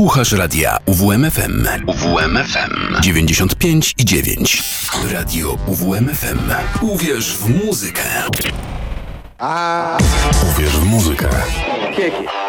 Słuchasz radia UWMFM. UWMFM 95 i 9. Radio UWMFM. Uwierz w muzykę. A... Uwierz w muzykę. Kieki.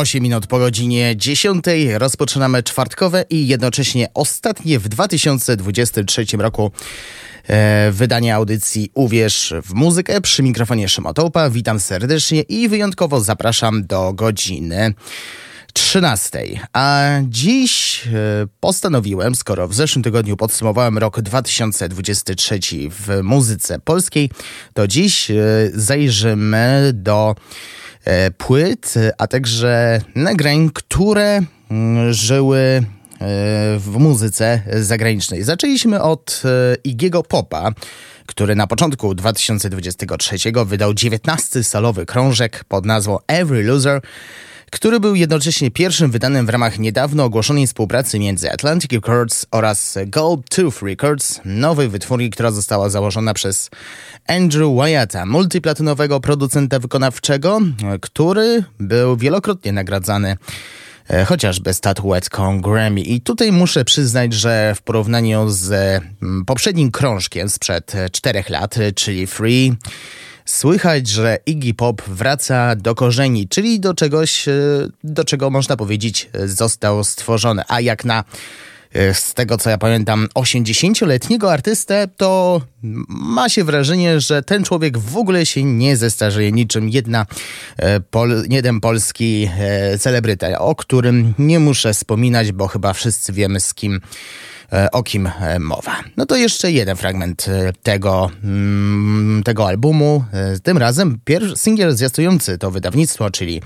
Osiem minut po godzinie 10 rozpoczynamy czwartkowe i jednocześnie ostatnie w 2023 roku e, wydanie audycji Uwierz w muzykę przy mikrofonie Szymotołpa. Witam serdecznie i wyjątkowo zapraszam do godziny 13. A dziś e, postanowiłem, skoro w zeszłym tygodniu podsumowałem rok 2023 w muzyce polskiej, to dziś e, zajrzymy do płyt, a także nagrań, które mm, żyły e, w muzyce zagranicznej. Zaczęliśmy od e, Igiego Popa, który na początku 2023 wydał 19 salowy krążek pod nazwą Every Loser, który był jednocześnie pierwszym wydanym w ramach niedawno ogłoszonej współpracy między Atlantic Records oraz Gold Tooth Records, nowej wytwórni, która została założona przez Andrew Wyatta, multiplatynowego producenta wykonawczego, który był wielokrotnie nagradzany e, chociażby statuetką Grammy. I tutaj muszę przyznać, że w porównaniu z mm, poprzednim krążkiem sprzed czterech lat, czyli Free, słychać, że Iggy Pop wraca do korzeni, czyli do czegoś, e, do czego można powiedzieć został stworzony. A jak na e, z tego co ja pamiętam, 80-letniego artystę, to ma się wrażenie, że ten człowiek w ogóle się nie zestarzeje niczym jedna, e, pol, jeden polski celebryta, o którym nie muszę wspominać, bo chyba wszyscy wiemy z kim o kim e, mowa. No to jeszcze jeden fragment e, tego, mm, tego albumu. Tym razem pierwszy singiel zwiastujący to wydawnictwo, czyli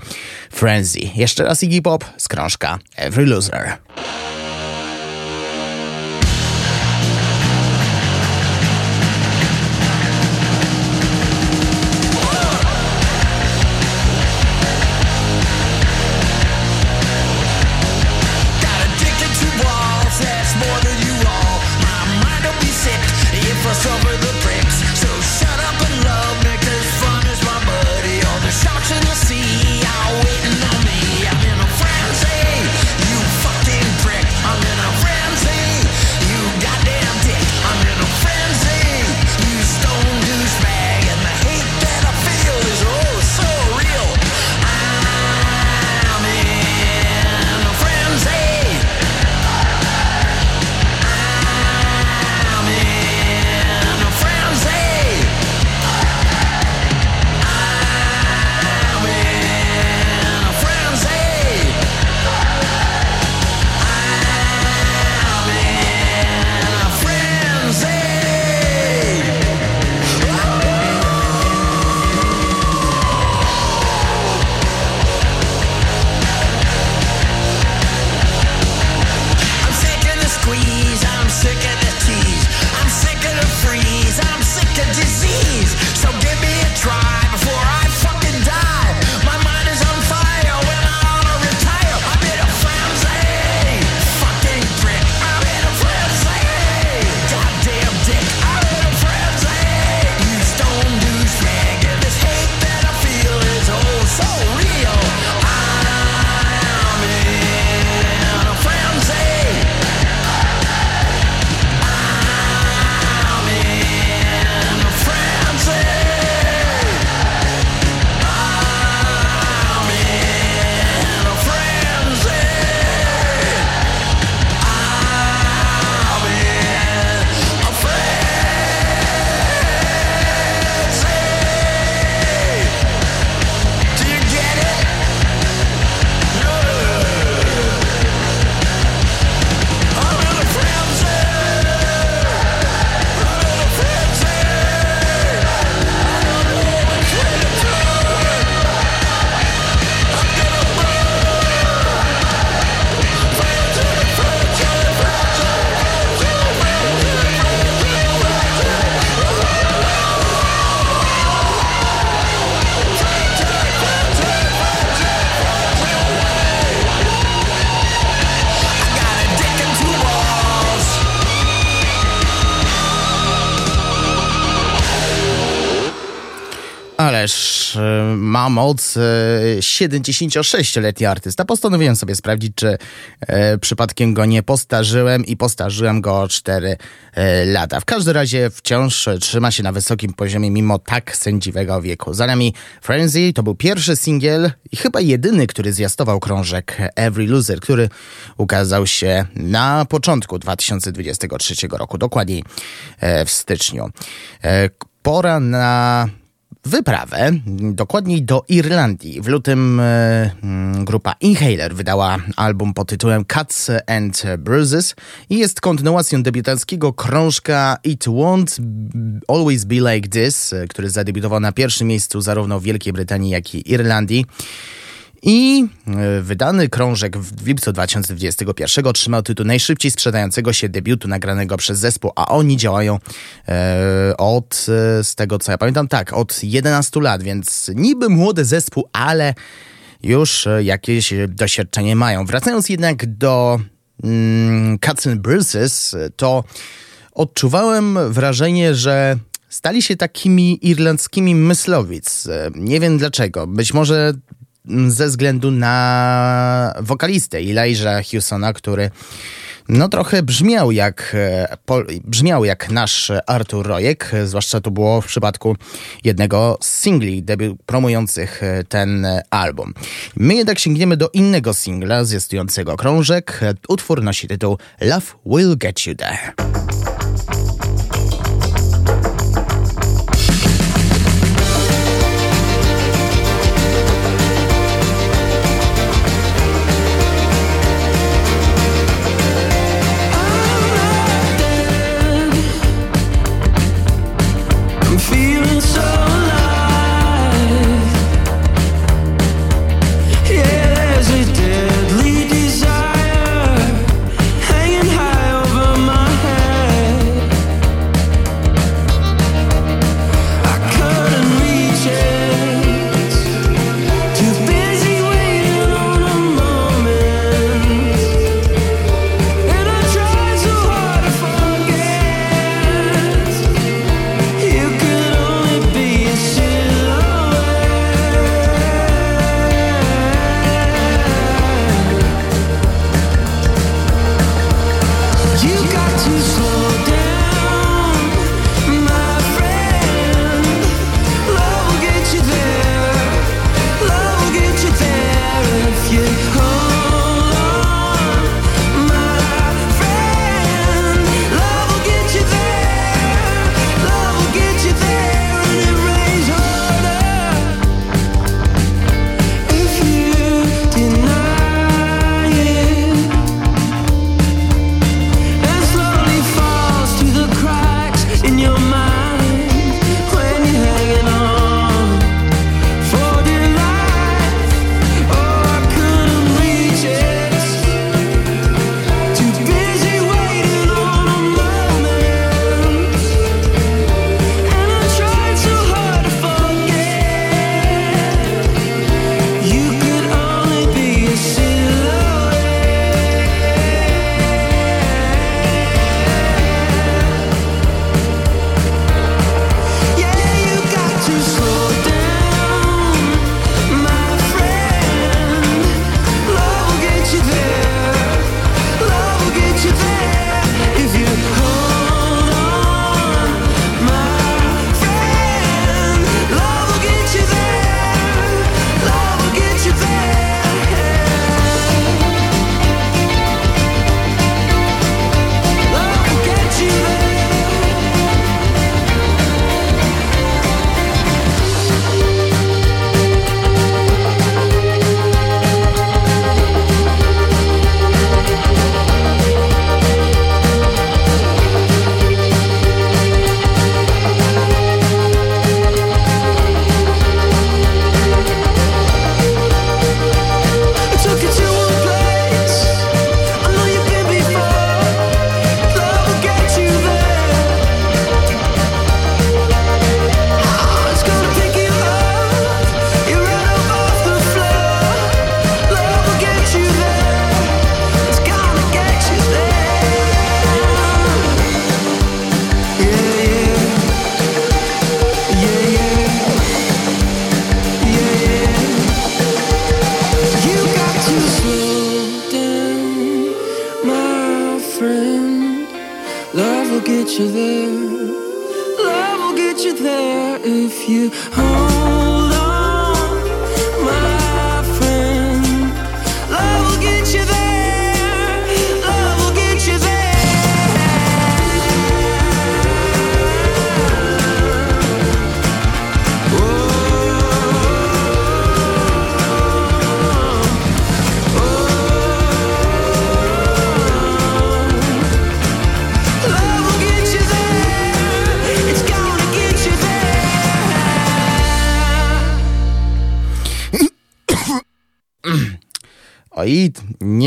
Frenzy. Jeszcze raz Iggy Pop z krążka Every Loser. Moc 76-letni e, artysta. Postanowiłem sobie sprawdzić, czy e, przypadkiem go nie postarzyłem i postarzyłem go o 4 e, lata. W każdym razie wciąż trzyma się na wysokim poziomie mimo tak sędziwego wieku. Za nami Frenzy to był pierwszy singiel i chyba jedyny, który zwiastował krążek Every Loser, który ukazał się na początku 2023 roku, dokładniej w styczniu. Pora na wyprawę, dokładniej do Irlandii. W lutym e, mm, grupa Inhaler wydała album pod tytułem Cuts and Bruises i jest kontynuacją debiutanckiego krążka It Won't Always Be Like This, e, który zadebiutował na pierwszym miejscu zarówno w Wielkiej Brytanii, jak i Irlandii. I e, wydany krążek w lipcu 2021 otrzymał tytuł najszybciej sprzedającego się debiutu nagranego przez zespół, a oni działają e, od, e, z tego co ja pamiętam, tak, od 11 lat, więc niby młody zespół, ale już jakieś doświadczenie mają. Wracając jednak do mm, Cuts and Bruises, to odczuwałem wrażenie, że stali się takimi irlandzkimi myslowic. Nie wiem dlaczego. Być może ze względu na wokalistę Elijah Hewsona, który no trochę brzmiał jak, e, brzmiał jak nasz Artur Rojek, zwłaszcza to było w przypadku jednego z singli debiut promujących e, ten album. My jednak sięgniemy do innego singla zwiastującego krążek. Utwór nosi tytuł Love Will Get You There.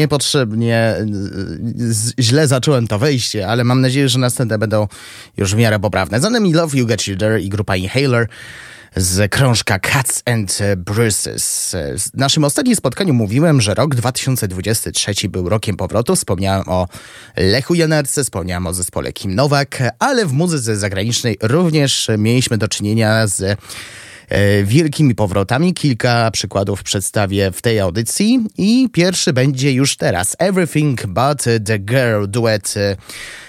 Niepotrzebnie źle zacząłem to wejście, ale mam nadzieję, że następne będą już w miarę poprawne. Za nami Love You Get You i grupa Inhaler. z krążka Cats and Bruises. W naszym ostatnim spotkaniu mówiłem, że rok 2023 był rokiem powrotu. Wspomniałem o Lechu Janerce, wspomniałem o zespole Kim Nowak, ale w muzyce zagranicznej również mieliśmy do czynienia z wielkimi powrotami. Kilka przykładów przedstawię w tej audycji i pierwszy będzie już teraz. Everything But The Girl duet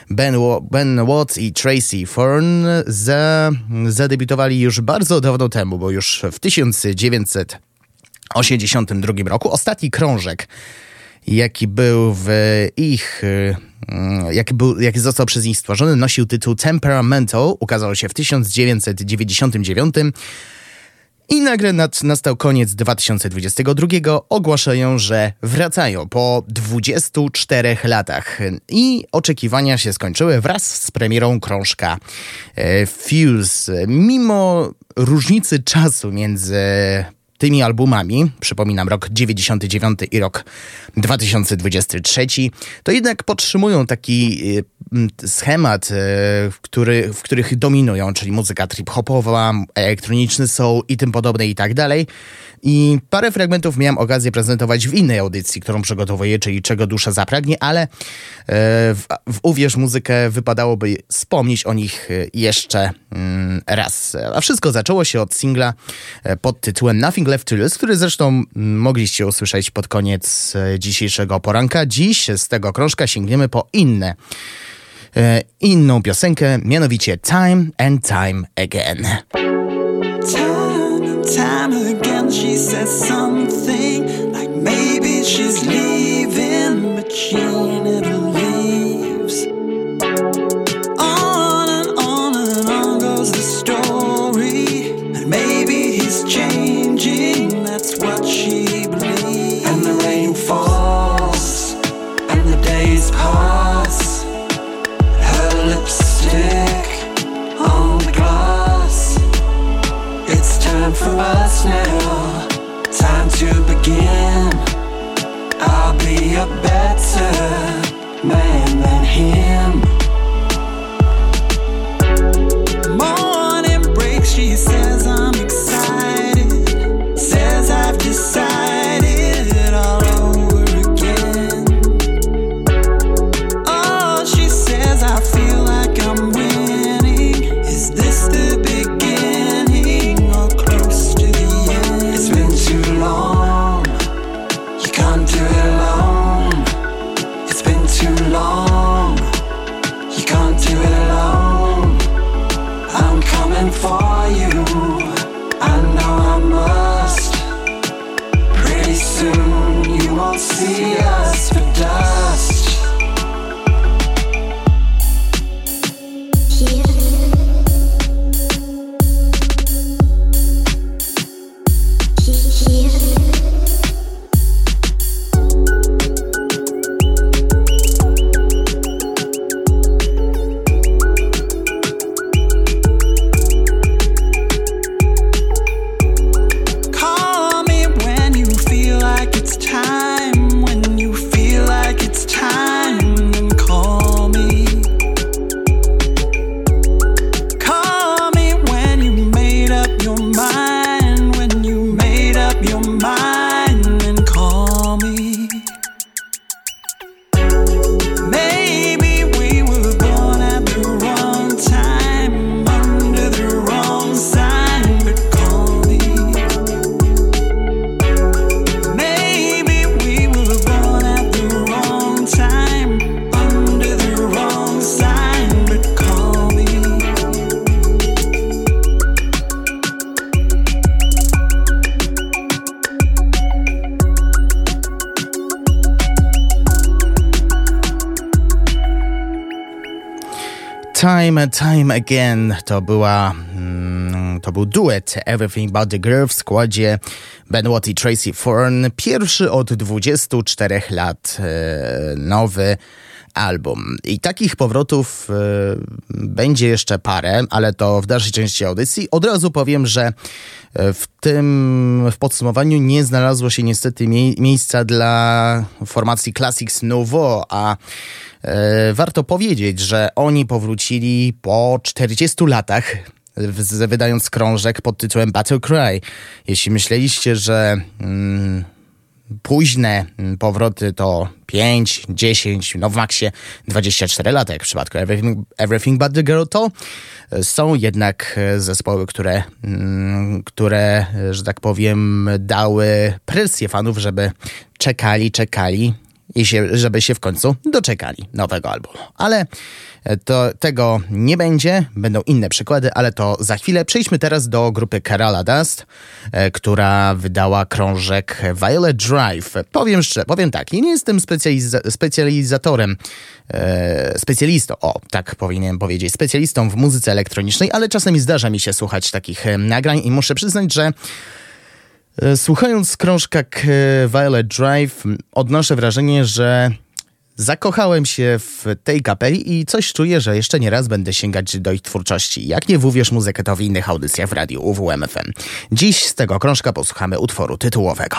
Ben, ben Watts i Tracy Ford za, zadebiutowali już bardzo dawno temu, bo już w 1982 roku. Ostatni krążek, jaki był w ich mm, jaki, był, jaki został przez nich stworzony, nosił tytuł Temperamental, ukazał się w 1999 i nagle nad, nastał koniec 2022. Ogłaszają, że wracają po 24 latach. I oczekiwania się skończyły wraz z premierą krążka e, Fuse. Mimo różnicy czasu między tymi albumami, przypominam rok 99 i rok 2023, to jednak podtrzymują taki y, schemat, y, który, w których dominują, czyli muzyka trip-hopowa, elektroniczny soul i tym podobne i tak dalej. I parę fragmentów miałem okazję prezentować w innej audycji, którą przygotowuję, czyli Czego dusza zapragnie, ale e, w, w Uwierz muzykę wypadałoby wspomnieć o nich jeszcze mm, raz. A wszystko zaczęło się od singla e, pod tytułem Nothing Left to Lose, który zresztą mogliście usłyszeć pod koniec e, dzisiejszego poranka. Dziś z tego krążka sięgniemy po inne inną piosenkę, mianowicie Time and Time Again. Time time again. she said something like maybe she's leaving, but she never I'll be a better man than him. Time Time Again to była mm, to był duet Everything About the Girl w składzie Ben Watt i Tracy Thorn. Pierwszy od 24 lat e, nowy album. I takich powrotów e, będzie jeszcze parę, ale to w dalszej części audycji. Od razu powiem, że w tym w podsumowaniu nie znalazło się niestety mie miejsca dla formacji Classics Nouveau, a e, warto powiedzieć, że oni powrócili po 40 latach wydając krążek pod tytułem Battle Cry. Jeśli myśleliście, że mm, późne powroty to 5, 10, no w maksie 24 lata, jak w przypadku Everything, Everything But The Girl, to są jednak zespoły, które, mm, które, że tak powiem, dały presję fanów, żeby czekali, czekali i się, żeby się w końcu doczekali nowego albumu. Ale to tego nie będzie, będą inne przykłady, ale to za chwilę. Przejdźmy teraz do grupy Kerala Dust, e, która wydała krążek Violet Drive. Powiem szczerze, powiem tak, nie jestem specjaliza specjalizatorem, e, specjalistą, o tak powinienem powiedzieć, specjalistą w muzyce elektronicznej, ale czasami zdarza mi się słuchać takich e, nagrań i muszę przyznać, że e, Słuchając krążka Violet Drive, odnoszę wrażenie, że Zakochałem się w tej kapeli i coś czuję, że jeszcze nie raz będę sięgać do ich twórczości. Jak nie wówierz muzykę, to w innych audycjach w radiu UWMFM. Dziś z tego krążka posłuchamy utworu tytułowego.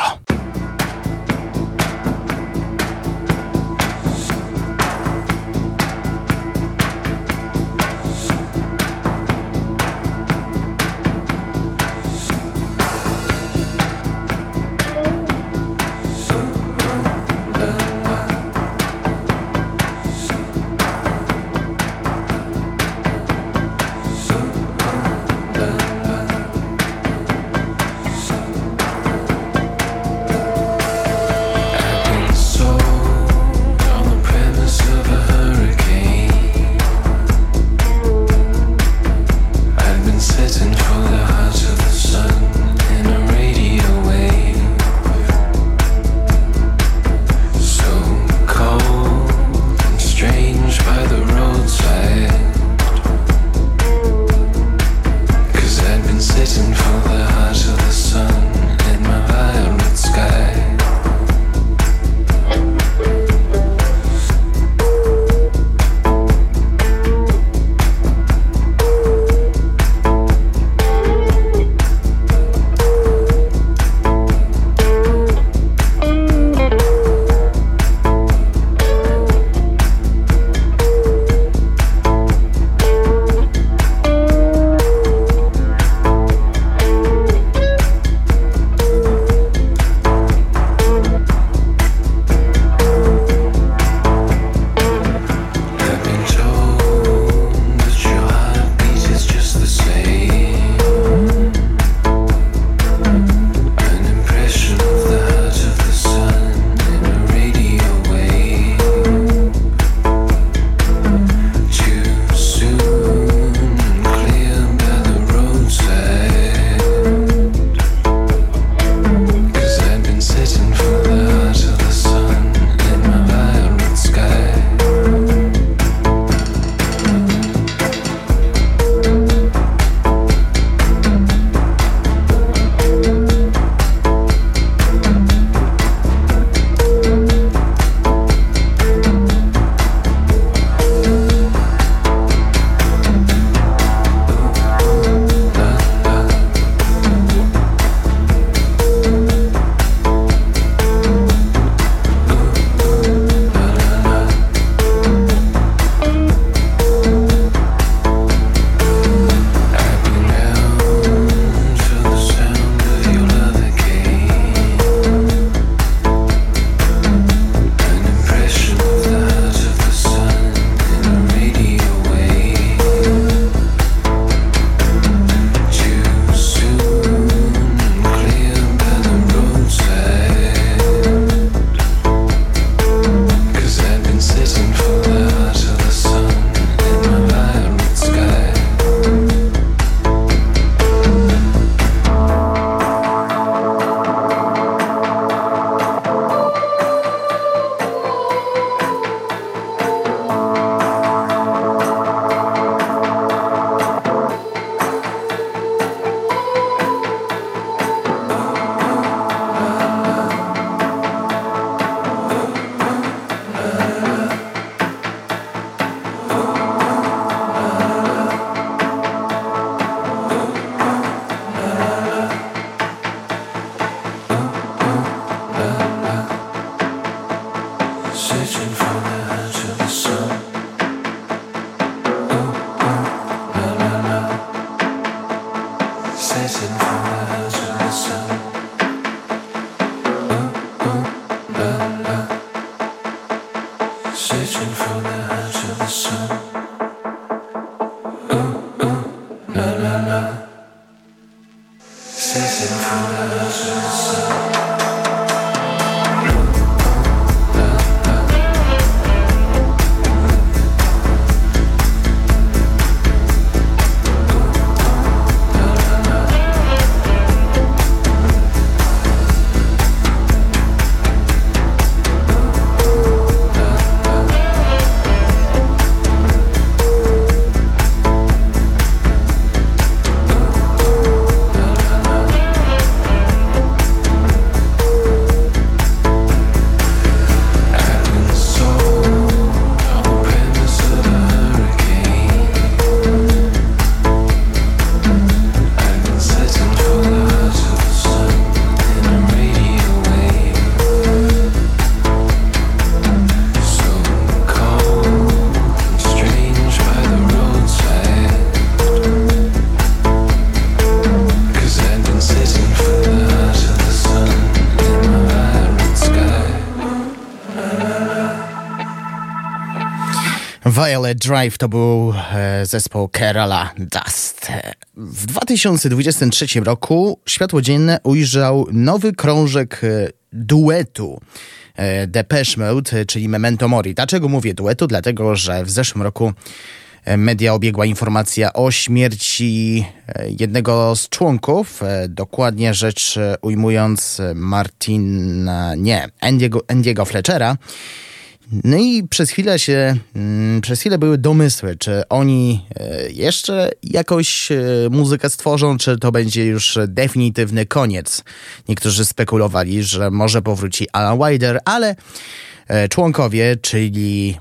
Drive to był e, zespół Kerala Dust. W 2023 roku światło dzienne ujrzał nowy krążek e, duetu e, Depeche Mode, czyli Memento Mori. Dlaczego mówię duetu? Dlatego, że w zeszłym roku media obiegła informacja o śmierci jednego z członków, dokładnie rzecz ujmując Martina, nie, Andiego, Andiego Fletchera. No i przez chwilę się, mm, przez chwilę były domysły, czy oni e, jeszcze jakoś e, muzykę stworzą, czy to będzie już definitywny koniec. Niektórzy spekulowali, że może powróci Alan Wider, ale członkowie, czyli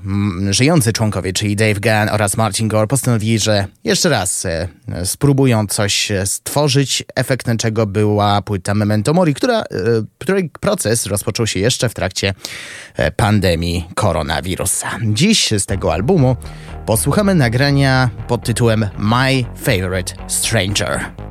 żyjący członkowie, czyli Dave Gann oraz Martin Gore postanowili, że jeszcze raz e, spróbują coś stworzyć, efektem czego była płyta Memento Mori, która, e, której proces rozpoczął się jeszcze w trakcie pandemii koronawirusa. Dziś z tego albumu posłuchamy nagrania pod tytułem My Favorite Stranger.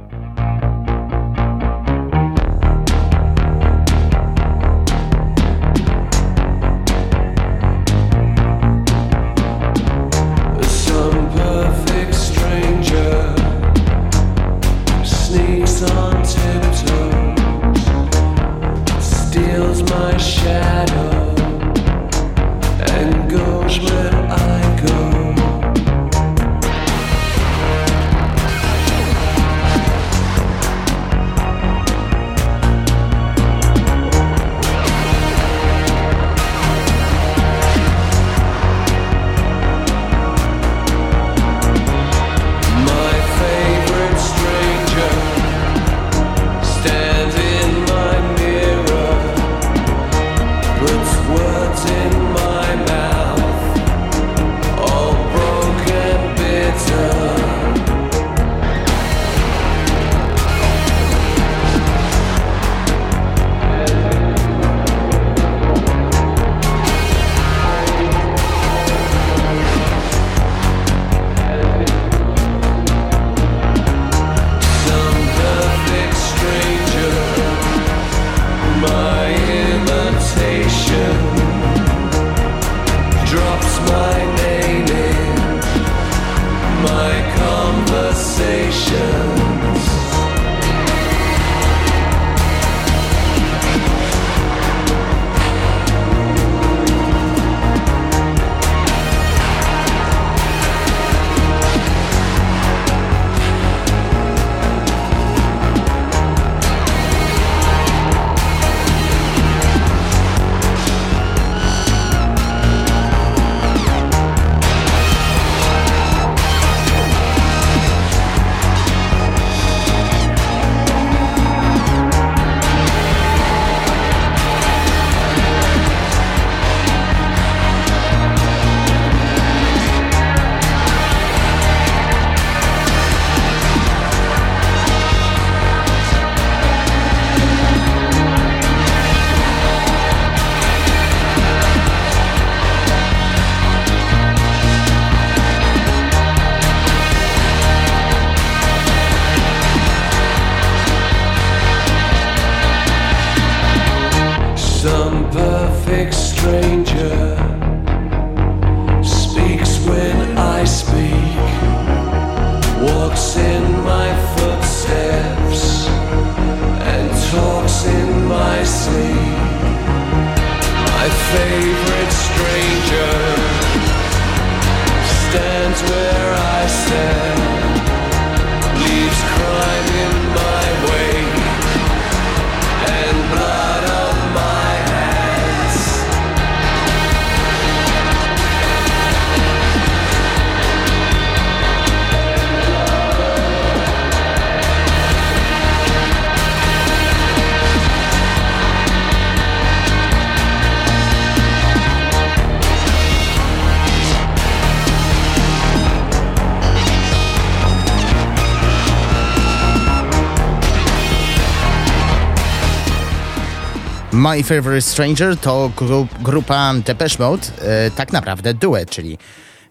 My Favorite Stranger to grup, grupa Depeche Mode, e, tak naprawdę duet, czyli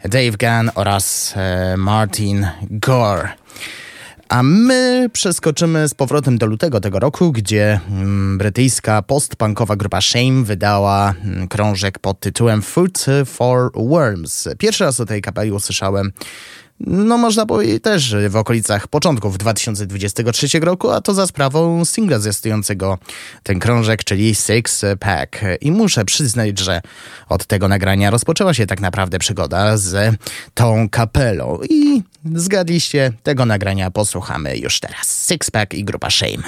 Dave Gunn oraz e, Martin Gore. A my przeskoczymy z powrotem do lutego tego roku, gdzie mm, brytyjska postpunkowa grupa Shame wydała mm, krążek pod tytułem Food for Worms. Pierwszy raz o tej kapeli usłyszałem no można powiedzieć też w okolicach początków 2023 roku, a to za sprawą singla zwiastującego ten krążek, czyli Six Pack. I muszę przyznać, że od tego nagrania rozpoczęła się tak naprawdę przygoda z tą kapelą. I zgadliście, tego nagrania posłuchamy już teraz. Six Pack i grupa Shame.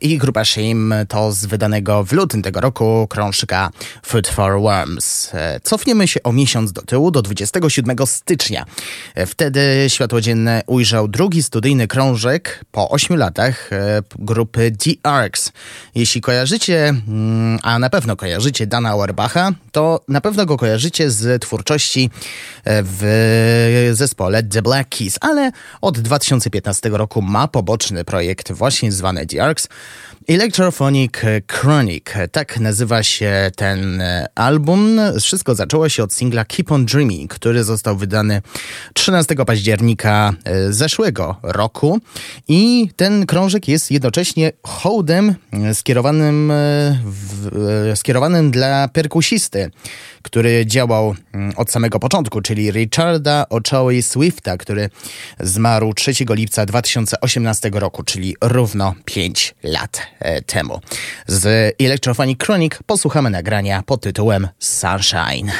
I grupa Shame to z wydanego w lutym tego roku krążka Food for Worms. Cofniemy się o miesiąc do tyłu, do 27 stycznia. Wtedy światło dzienne ujrzał drugi studyjny krążek po 8 latach e, grupy The Arcs. Jeśli kojarzycie, mm, a na pewno kojarzycie Dana Auerbacha, to na pewno go kojarzycie z twórczości e, w zespole The Black Keys, ale od 2015 roku ma poboczny projekt właśnie zwany The Arcs. Electrophonic Chronic, tak nazywa się ten e, album. Wszystko zaczęło się od singla Keep on Dreaming, który został wydany 13 października e, zeszłego roku. I ten krążek jest jednocześnie hołdem skierowanym, w, skierowanym dla perkusisty który działał mm, od samego początku, czyli Richarda Ochoa Swifta, który zmarł 3 lipca 2018 roku, czyli równo 5 lat e, temu. Z Electrophonic Chronic posłuchamy nagrania pod tytułem Sunshine.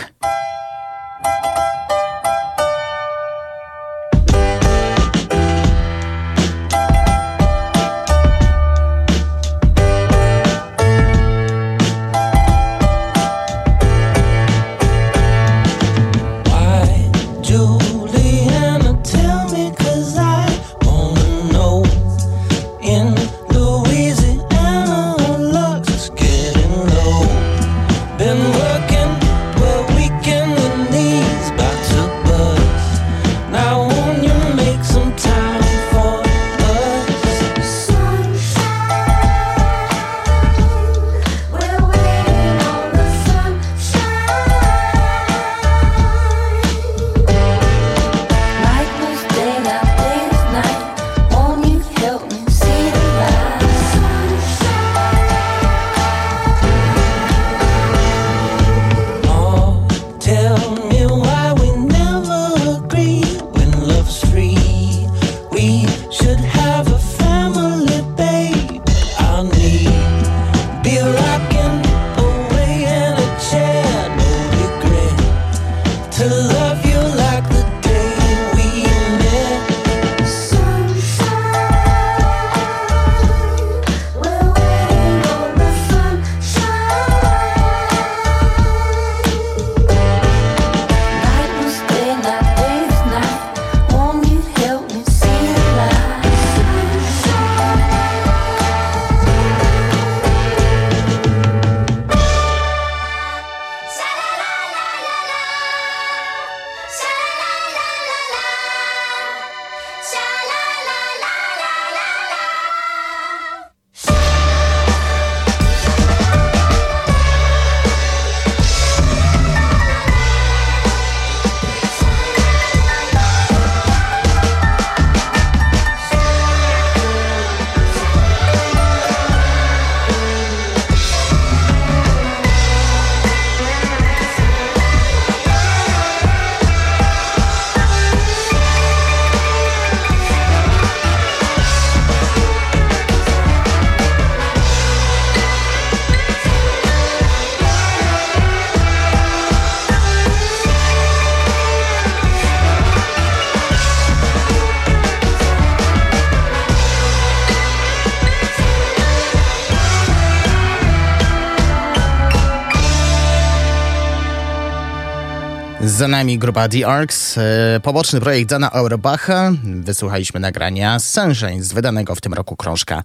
Grupa The Arcs, e, poboczny projekt Dana Auerbacha. Wysłuchaliśmy nagrania Sunshine z wydanego w tym roku krążka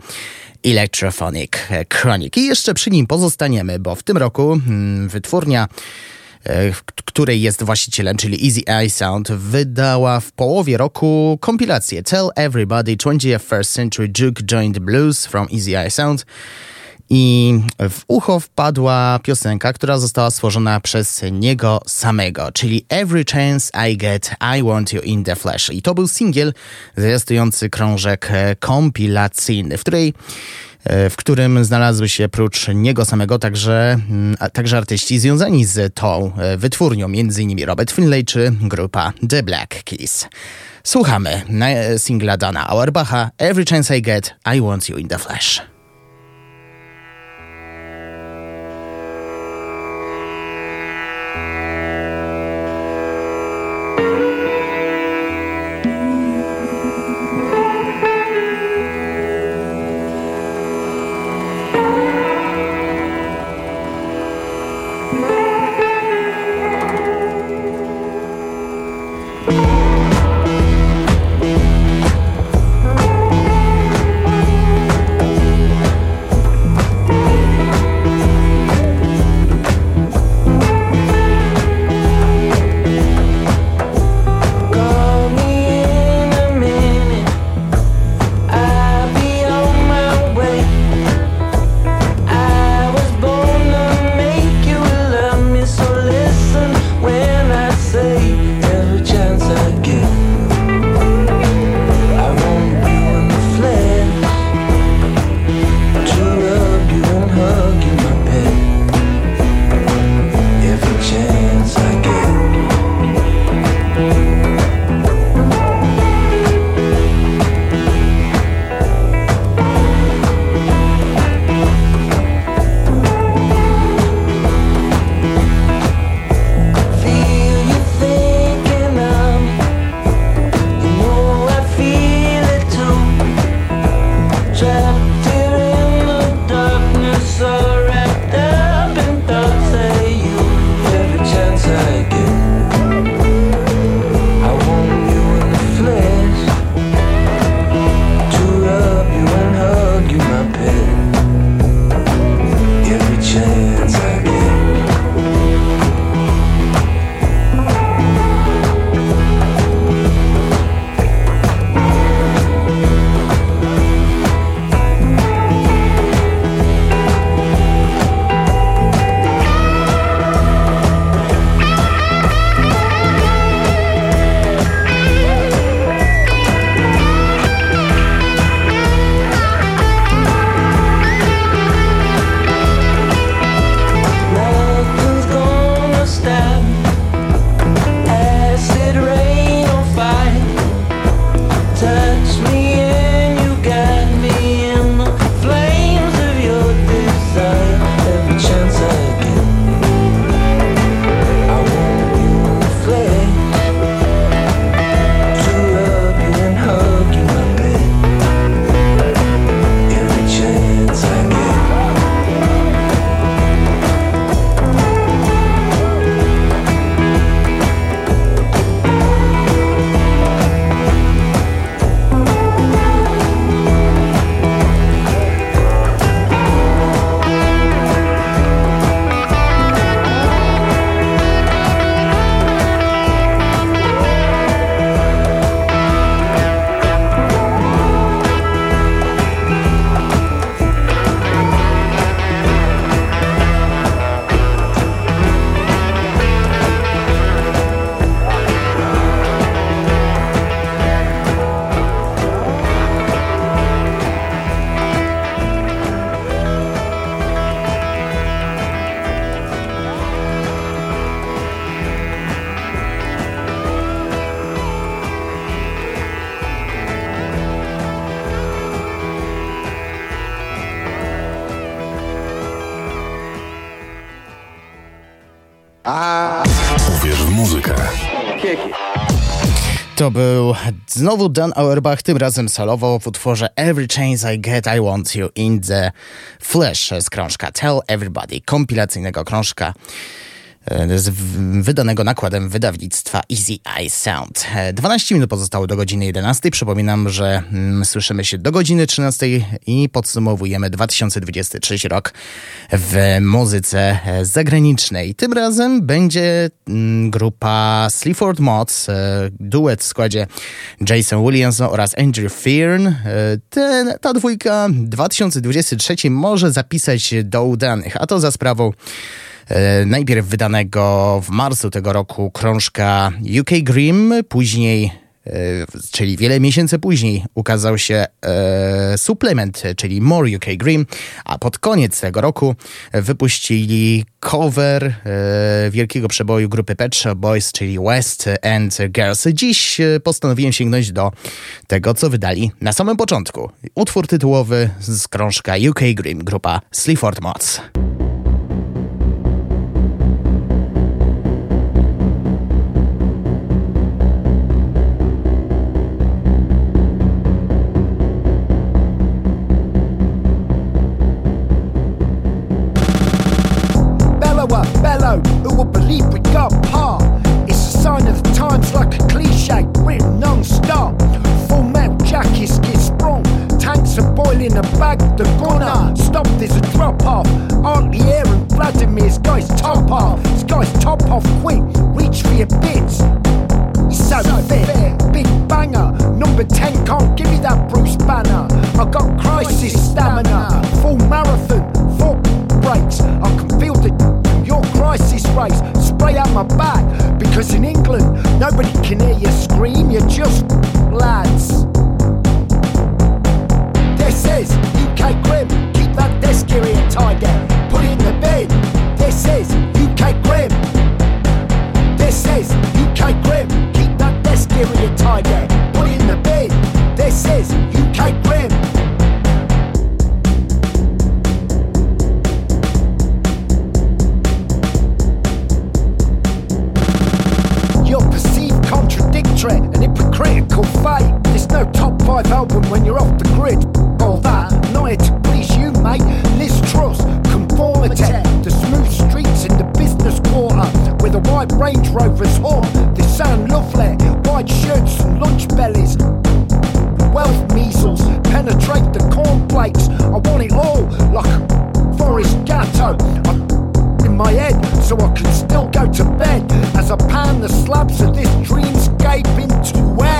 Electrophonic Chronic. I jeszcze przy nim pozostaniemy, bo w tym roku mm, wytwórnia e, której jest właścicielem, czyli Easy Eye Sound, wydała w połowie roku kompilację Tell Everybody 21st Century Juke Joint Blues from Easy Eye Sound i w ucho wpadła piosenka, która została stworzona przez niego samego, czyli Every Chance I Get, I Want You in the Flesh. I to był singiel zwiastujący krążek kompilacyjny, w której e, w którym znalazły się prócz niego samego także, mm, także artyści związani z tą e, wytwórnią, m.in. Robert Finlay czy grupa The Black Keys. Słuchamy singla Dana Auerbacha Every Chance I Get, I Want You in the Flesh. Znowu Dan Auerbach, tym razem solowo w utworze Every Chance I Get I Want You in the Flesh z krążka Tell Everybody, kompilacyjnego krążka z wydanego nakładem wydawnictwa Easy Eye Sound. 12 e, minut pozostało do godziny 11. Przypominam, że mm, słyszymy się do godziny 13 i podsumowujemy 2023 rok w muzyce e, zagranicznej. Tym razem będzie mm, grupa Sleaford Mods, duet w składzie Jason Williamson oraz Andrew Fearn. Ten, ta dwójka 2023 może zapisać do udanych, a to za sprawą E, najpierw wydanego w marcu tego roku krążka UK Grim, później e, czyli wiele miesięcy później ukazał się e, suplement, czyli More UK Grim, a pod koniec tego roku wypuścili cover e, wielkiego przeboju grupy Pet Shop Boys, czyli West and Girls. Dziś e, postanowiłem sięgnąć do tego, co wydali na samym początku. Utwór tytułowy z krążka UK Grim, grupa Sleaford Mods. All in a bag, the corner. stop. There's a drop off. Aren't the air Vladimir's guy's top off. This guy's top off quick. Reach for your bits. So, so fit. Fair. Big banger. Number 10 can't give me that Bruce Banner. I got crisis stamina. Full marathon. Four breaks. I can feel the your crisis race. Spray out my back. Because in England, nobody can hear you scream. You're just lads. tiger. Put in the bed. This is UK Grim. This is UK Grim. Keep that desk here with your tiger. Put in the bed. This is UK Grim. You're perceived contradictory and hypocritical fate. There's no top five album when you're off the grid. All that, not to please you, mate. white Range Rovers horn. They sound lovely, white shirts and lunch bellies. Wealth measles penetrate the cornflakes. I want it all like Forest Gatto. I'm in my head, so I can still go to bed as I pan the slabs of this dreamscape into air.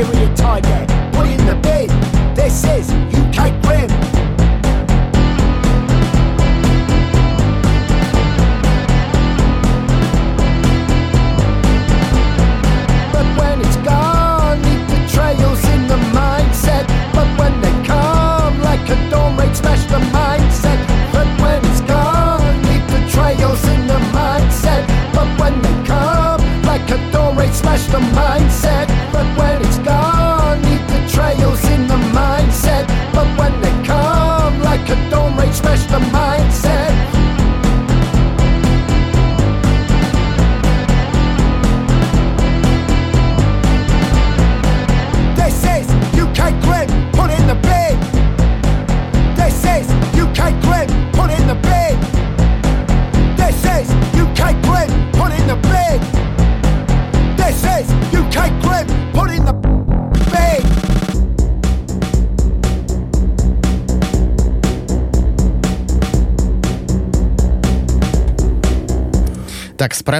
Serial target. put in the bed. This is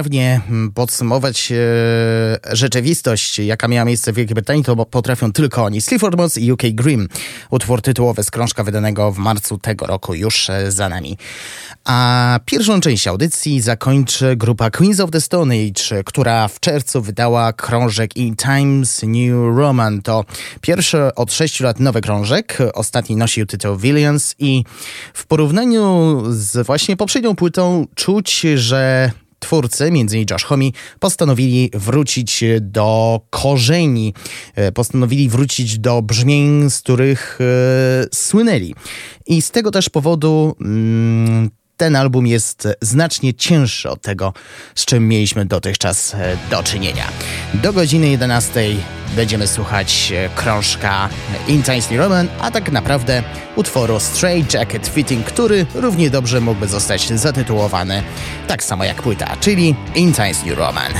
mm, podsumować e, rzeczywistość, jaka miała miejsce w Wielkiej Brytanii, to potrafią tylko oni. Sleaford Mods i UK Grim. Utwór tytułowy z krążka wydanego w marcu tego roku już e, za nami. A pierwszą część audycji zakończy grupa Queens of the Stone Age, która w czerwcu wydała krążek In Times New Roman. To pierwszy od sześciu lat nowy krążek. Ostatni nosił tytuł Villains i w porównaniu z właśnie poprzednią płytą czuć, że twórcy, m.in. Josh Homme, postanowili wrócić do korzeni, e, postanowili wrócić do brzmień, z których e, słynęli. I z tego też powodu mm, ten album jest znacznie cięższy od tego, z czym mieliśmy dotychczas e, do czynienia. Do godziny 11 będziemy słuchać e, krążka Intensely Roman, a tak naprawdę utworu Straight Jacket Fitting, który równie dobrze mógłby zostać zatytułowany tak samo jak płyta, czyli Intensely Roman.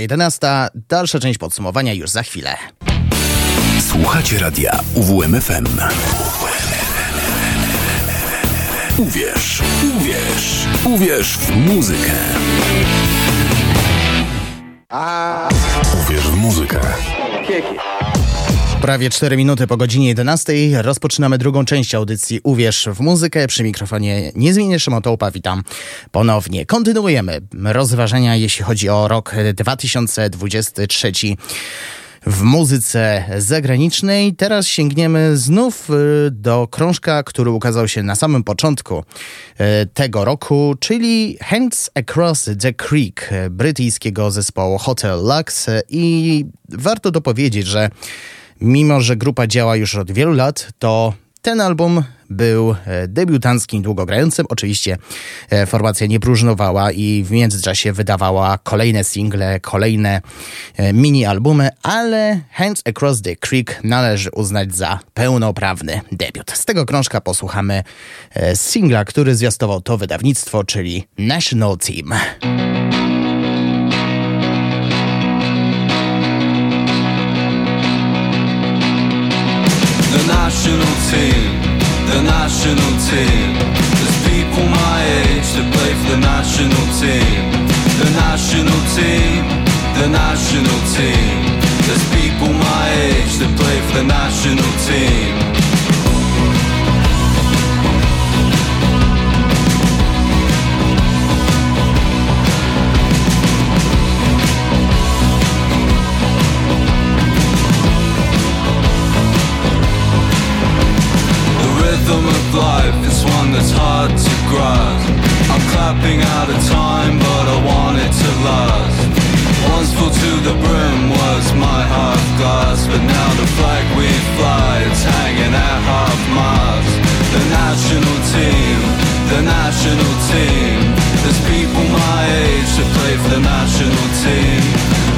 11. Dalsza część podsumowania już za chwilę. Słuchacie radia UWMFM. Uwierz, uwierz, uwierz w muzykę. Uwierz w muzykę. Prawie 4 minuty po godzinie 11 rozpoczynamy drugą część audycji Uwierz w muzykę. Przy mikrofonie niezmiennie Szymon Tołpa, witam ponownie. Kontynuujemy rozważania, jeśli chodzi o rok 2023 w muzyce zagranicznej. Teraz sięgniemy znów y, do krążka, który ukazał się na samym początku y, tego roku, czyli Hands Across the Creek brytyjskiego zespołu Hotel Lux i warto dopowiedzieć, że mimo, że grupa działa już od wielu lat, to ten album był e, debiutanckim długogrającym. Oczywiście e, formacja nie próżnowała i w międzyczasie wydawała kolejne single, kolejne e, mini-albumy, ale Hands Across the Creek należy uznać za pełnoprawny debiut. Z tego krążka posłuchamy singla, który zwiastował to wydawnictwo, czyli National Team. National team, the national team. There's people my age that play for the national team. The national team, the national team. There's people my age that play for the national team. That's hard to grasp I'm clapping out of time but I want it to last. Once full to the brim was my half glass But now the flag we fly it's hanging at half mast. The national team, the national team. There's people my age that play for the national team.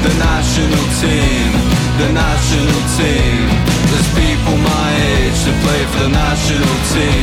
The national team, the national team. There's people my age that play for the national team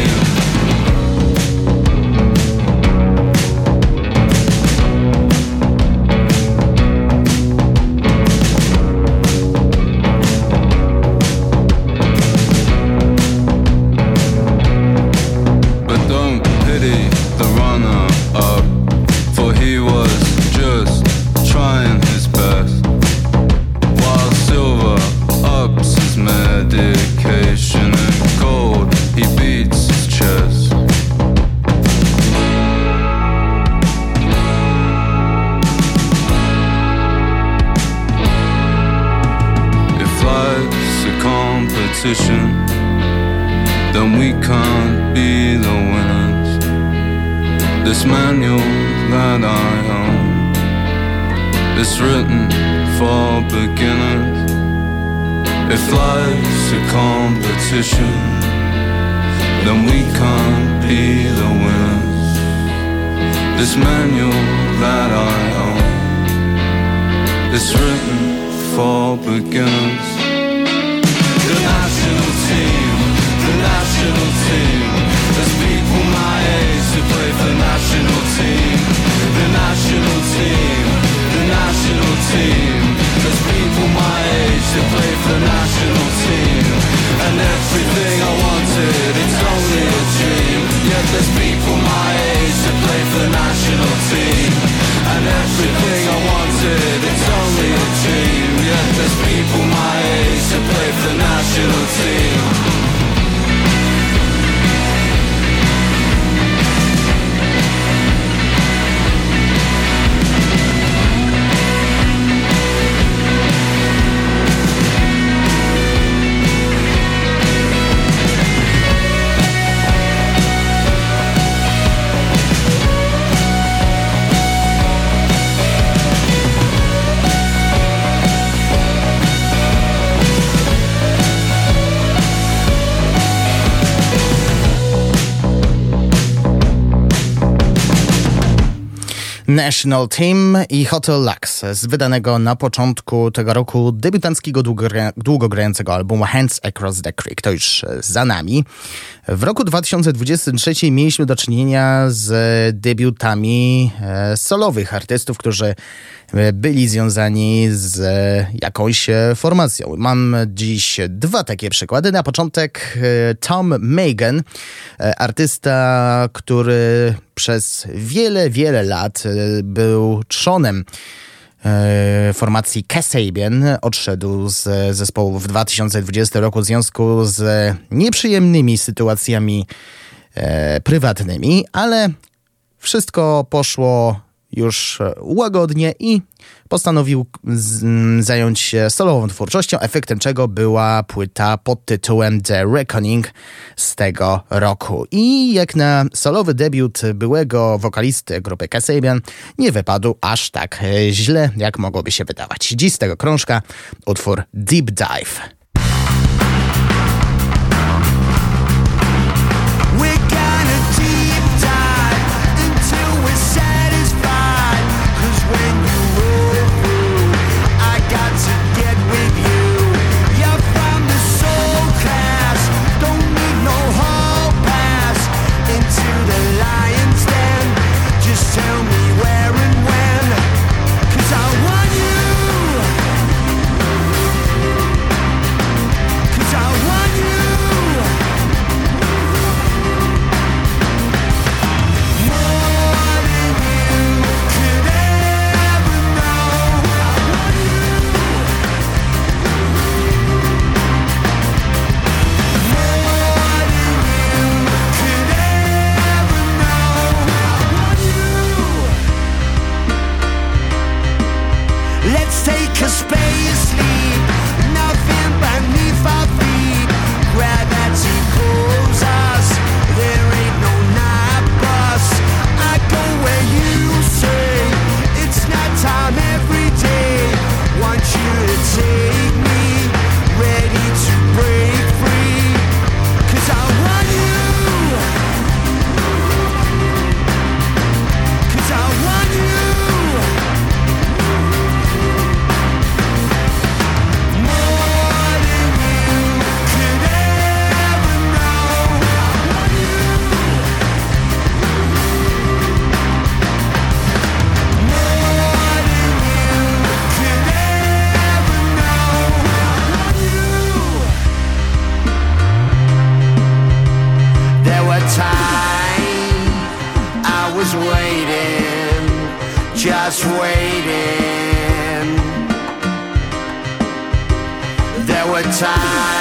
National Team i Hotel Lux z wydanego na początku tego roku debiutanckiego długogrającego albumu Hands Across the Creek. To już za nami. W roku 2023 mieliśmy do czynienia z debiutami e, solowych artystów, którzy e, byli związani z jakąś formacją. Mam dziś dwa takie przykłady. Na początek e, Tom Megan, artysta, który przez wiele, wiele lat był trzonem formacji Kasabian odszedł z zespołu w 2020 roku w związku z nieprzyjemnymi sytuacjami e, prywatnymi, ale wszystko poszło już łagodnie i postanowił zająć się solową twórczością, efektem czego była płyta pod tytułem The Reckoning z tego roku. I jak na solowy debiut byłego wokalisty grupy Kasabian nie wypadł aż tak źle, jak mogłoby się wydawać. Dziś z tego krążka utwór Deep Dive. time.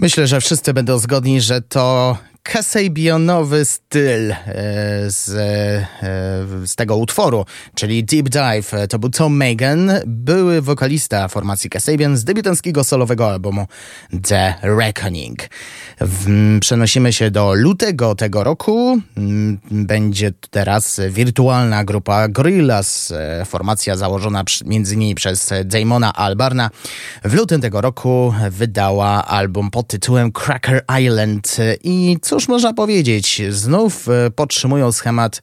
Myślę, że wszyscy będą zgodni, że to Kasabionowy styl e, z, e, z tego utworu, czyli Deep Dive. To był Tom Megan, były wokalista formacji Kasabian z debiutanckiego solowego albumu The Reckoning. Przenosimy się do lutego tego roku. Będzie teraz wirtualna grupa Gorillaz, e, formacja założona między innymi przez Damona Albarna. W lutym tego roku wydała album pod tytułem Cracker Island i cóż można powiedzieć, znów e, podtrzymują schemat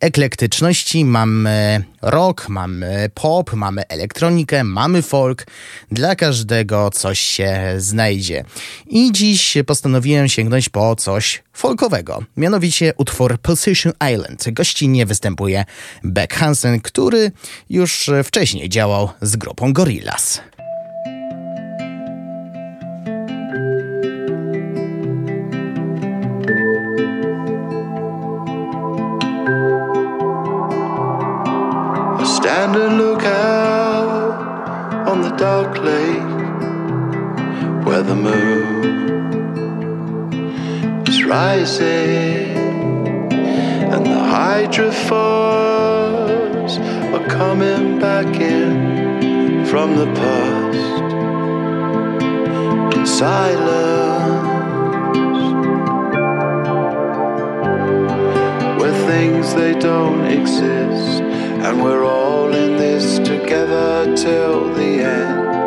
eklektyczności. Mamy rock, mamy pop, mamy elektronikę, mamy folk. Dla każdego coś się znajdzie. I dziś postanowiłem sięgnąć po coś folkowego. Mianowicie utwór Position Island. Gościnnie występuje Beck Hansen, który już wcześniej działał z grupą Gorillaz. and look out on the dark lake where the moon is rising and the hydrophores are coming back in from the past in silence. Things they don't exist. And we're all in this together till the end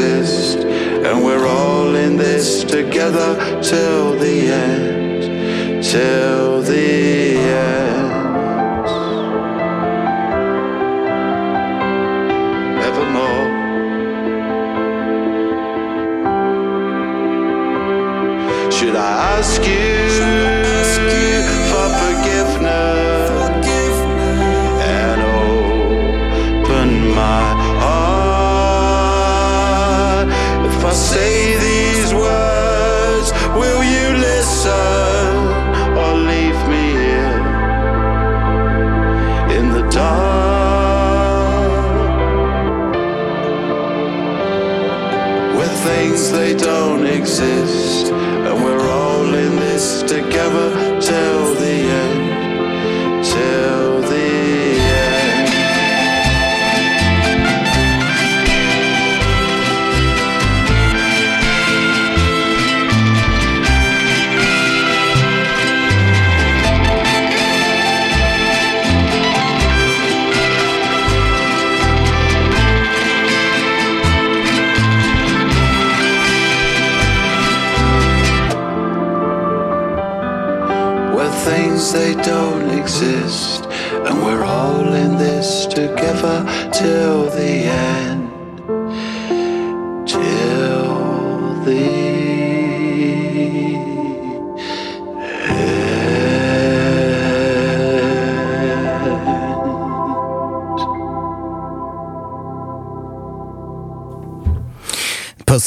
exist and we're all in this together till the end till the end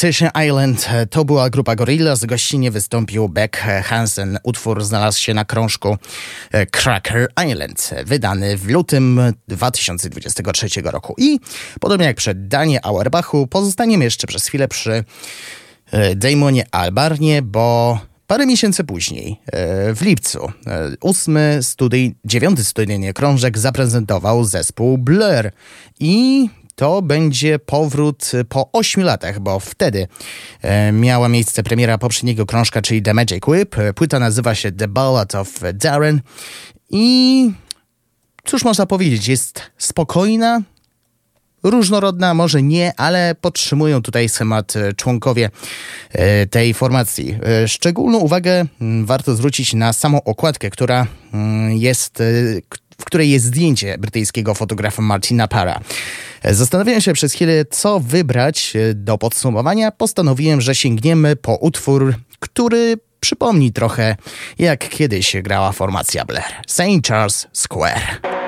Possession Island e, to była grupa Gorillaz. Gościnnie wystąpił Beck Hansen. Utwór znalazł się na krążku e, Cracker Island, wydany w lutym 2023 roku. I podobnie jak przed Danie Auerbachu, pozostaniemy jeszcze przez chwilę przy e, Damonie Albarnie, bo parę miesięcy później, w lipcu, ósmy studyj, dziewiąty studyjny krążek zaprezentował zespół Blur i to będzie powrót po 8 latach, bo wtedy e, miała miejsce premiera poprzedniego krążka, czyli The Magic Whip. Płyta nazywa się The Ballad of Darren i cóż można powiedzieć, jest spokojna, różnorodna, może nie, ale podtrzymują tutaj schemat e, członkowie e, tej formacji. Szczególną uwagę mm, warto zwrócić na samą okładkę, która mm, jest, w której jest zdjęcie brytyjskiego fotografa Martina Para. Zastanawiałem się przez chwilę, co wybrać e, do podsumowania. Postanowiłem, że sięgniemy po utwór, który przypomni trochę, jak kiedyś grała formacja Blair. St. Charles Square.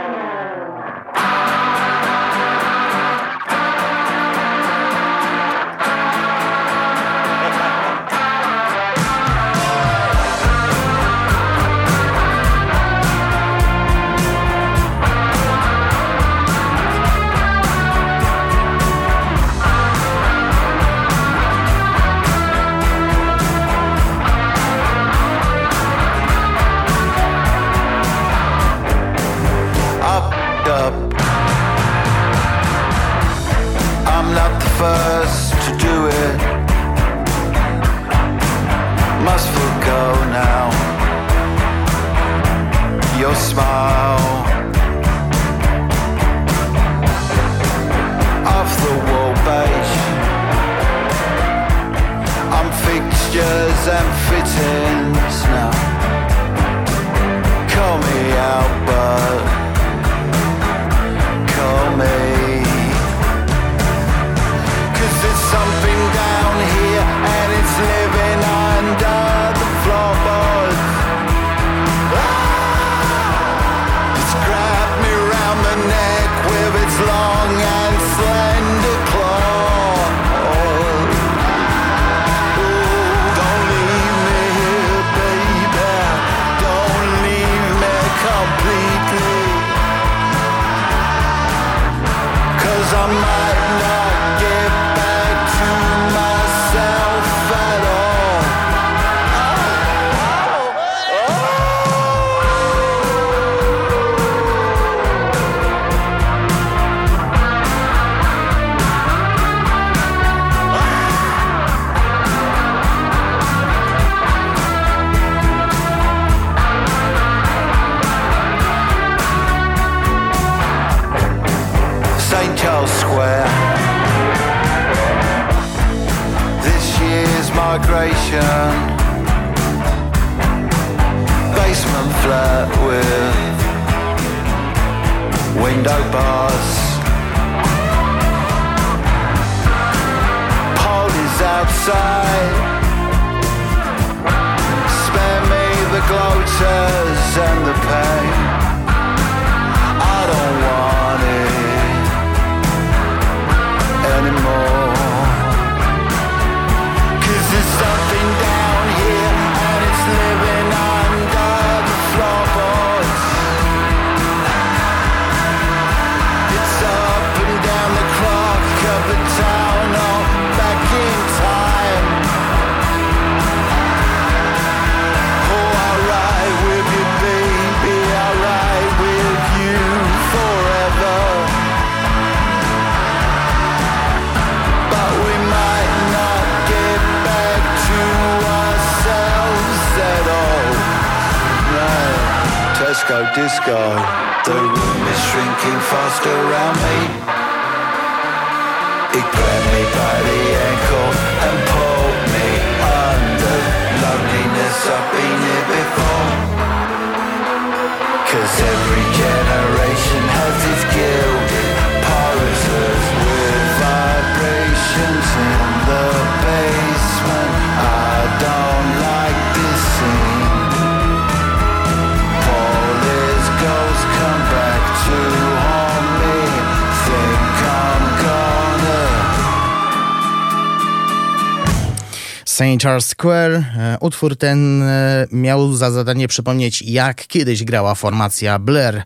Charles Square. E, Utwór ten e, miał za zadanie przypomnieć, jak kiedyś grała formacja Blair.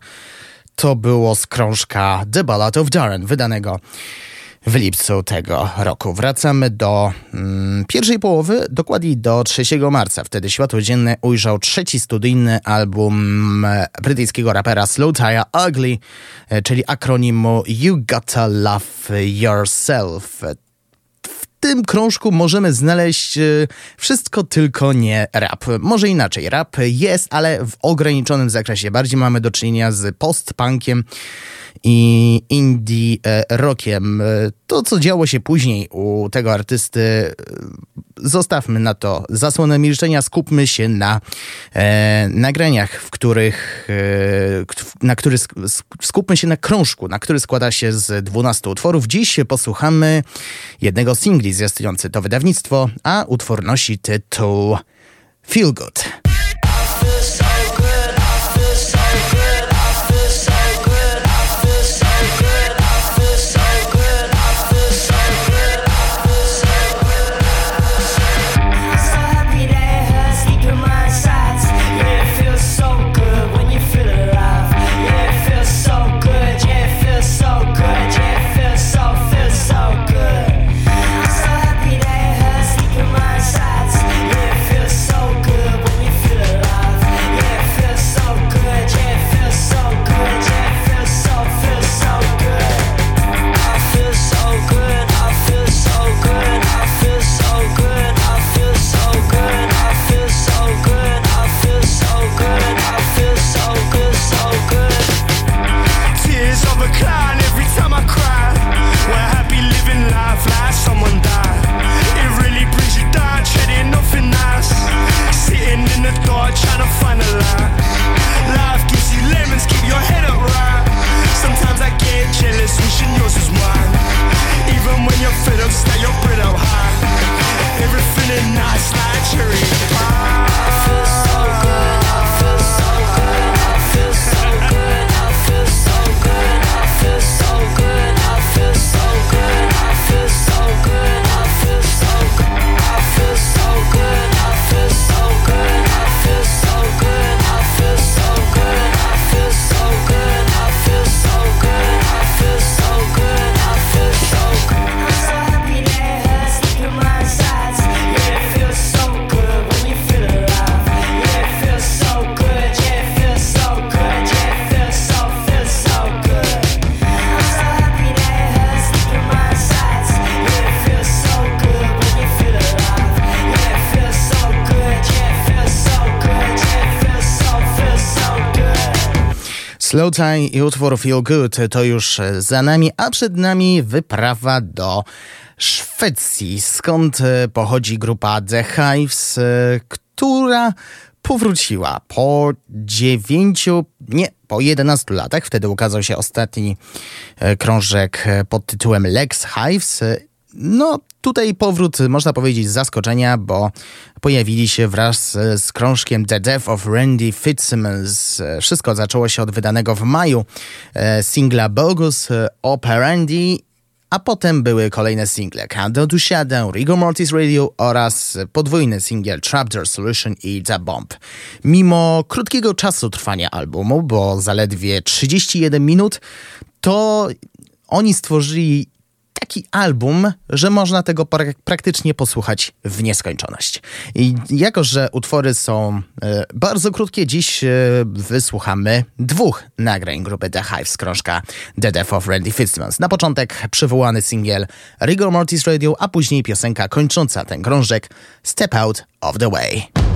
To było z krążka The Ballad of Darren, wydanego w lipcu tego roku. Wracamy do mm, pierwszej połowy, dokładniej do 3 marca. Wtedy światło dzienne ujrzał trzeci studyjny album e, brytyjskiego rapera Slow Tire Ugly, czyli akronimu You Gotta Love Yourself tym krążku możemy znaleźć e, wszystko, tylko nie rap. Może inaczej, rap jest, ale w ograniczonym zakresie. Bardziej mamy do czynienia z post-punkiem i indie e, rockiem. E, To, co działo się później u tego artysty, e, zostawmy na to zasłonę milczenia, skupmy się na e, nagraniach, w których, e, na który, sk- sk- skupmy się na krążku, na który składa się z 12 utworów. Dziś posłuchamy jednego singli zwiastujący to wydawnictwo, a utwór nosi tytuł Feel Good. in a nice luxury. Slow Time i utwór Feel Good to już za nami, a przed nami wyprawa do Szwecji, skąd pochodzi grupa The Hives, która powróciła po dziewięciu, nie, po 11 latach. Wtedy ukazał się ostatni e, krążek pod tytułem Lex Hives. No, tutaj powrót, można powiedzieć, z zaskoczenia, bo pojawili się wraz z krążkiem The Death of Randy Fitzsimmons. Wszystko zaczęło się od wydanego w maju e, singla Bogus Operandi a potem były kolejne single Candle to Shadow, Rigor Mortis Radio oraz podwójny singiel Trapdoor Solution i The Bomb. Mimo krótkiego czasu trwania albumu, bo zaledwie 31 minut, to oni stworzyli taki album, że można tego praktycznie posłuchać w nieskończoność. I jako, że utwory są e, bardzo krótkie, dziś e, wysłuchamy dwóch nagrań grupy The Hive z krążka The Death of Randy Fitzsimmons. Na początek przywołany singiel Rigor Mortis Radio, a później piosenka kończąca ten krążek Step Out of the Way.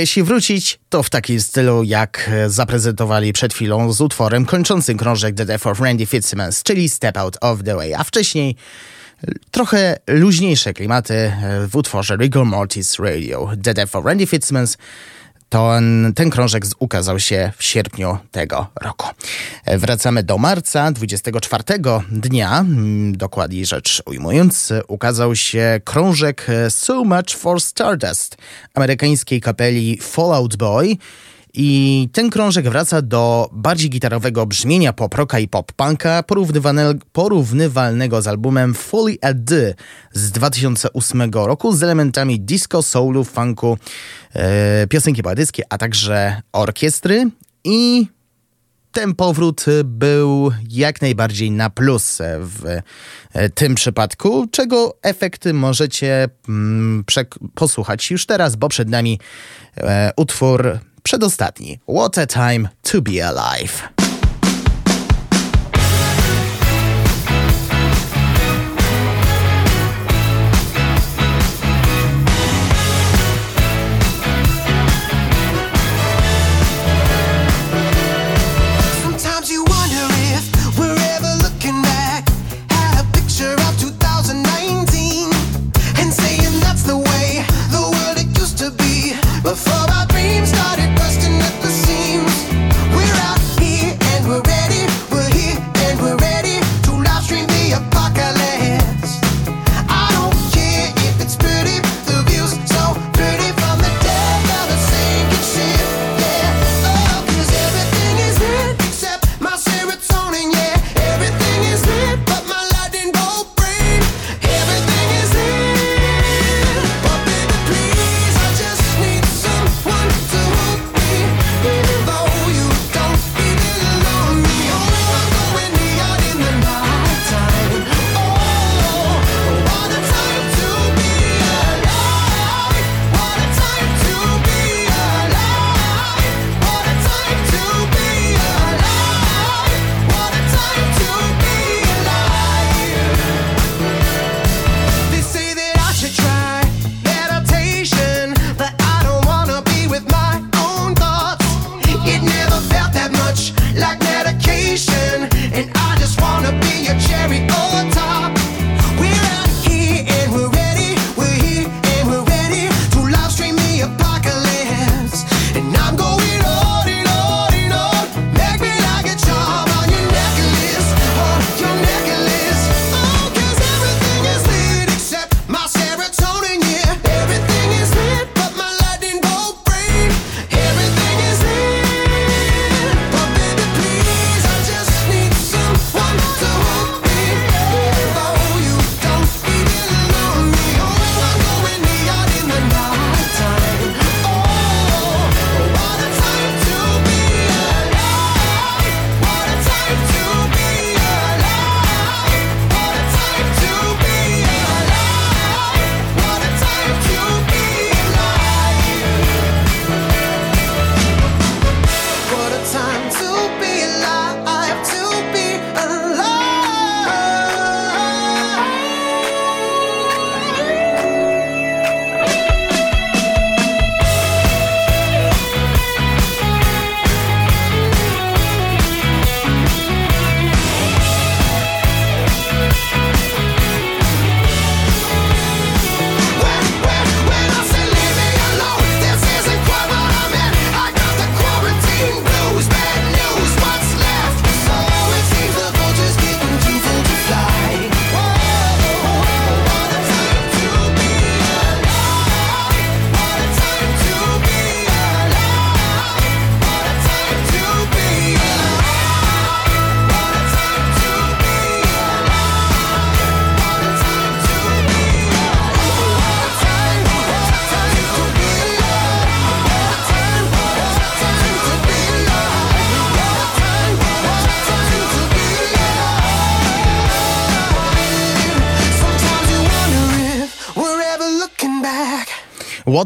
Jeśli wrócić, to w takim stylu, jak e, zaprezentowali przed chwilą z utworem kończącym krążek The Death of Randy Fitzsimmons, czyli Step Out of the Way, a wcześniej e, trochę luźniejsze klimaty e, w utworze Rigor Mortis Radio, The Death of Randy Fitzsimmons, ten, ten krążek ukazał się w sierpniu tego roku. E, wracamy do marca, 24 dnia, mm, dokładniej rzecz ujmując, ukazał się krążek e, So Much for Stardust amerykańskiej kapeli Fallout Boy, i ten krążek wraca do bardziej gitarowego brzmienia pop-rocka i pop-punka porównywalnego z albumem Fully at D z 2008 roku z elementami disco, soulu, funku, e, piosenki badyckie, a także orkiestry. I ten powrót był jak najbardziej na plus w e, tym przypadku, czego efekty możecie mm, posłuchać już teraz, bo przed nami e, utwór Przedostatni. What a time to be alive.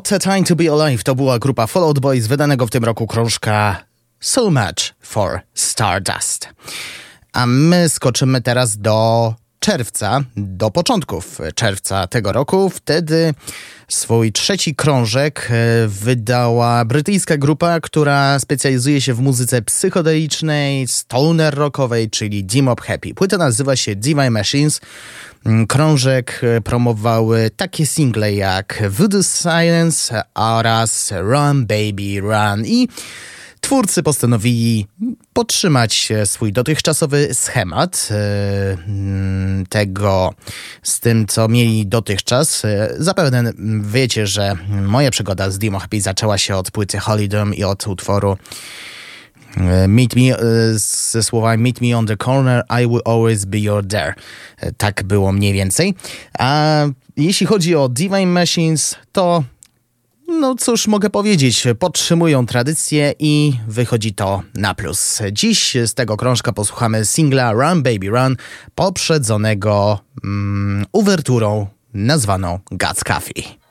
What a Time to Be Alive to była grupa Fallout Boy z wydanego w tym roku krążka So Much for Stardust. A my skoczymy teraz do czerwca do początków czerwca tego roku. Wtedy swój trzeci krążek e, wydała brytyjska grupa, która specjalizuje się w muzyce psychodelicznej, stoner rockowej, czyli Dimop Happy. Płyta nazywa się Divine Machines. Mm, Krążek e, promowały takie single jak Voodoo Silence oraz Run Baby Run i Twórcy postanowili podtrzymać swój dotychczasowy schemat e, mm, tego z tym, co mieli dotychczas. E, Zapewne wiecie, że moja przygoda z Dimo Happy zaczęła się od płyty Holidom i od utworu e, Meet me ze słowami Meet me on the corner, I will always be your there. Tak było mniej więcej. A jeśli chodzi o Divine Machines, to no cóż mogę powiedzieć, podtrzymują tradycję i wychodzi to na plus. Dziś z tego krążka posłuchamy singla Run Baby Run, poprzedzonego mm, uwerturą nazwaną God's Coffee.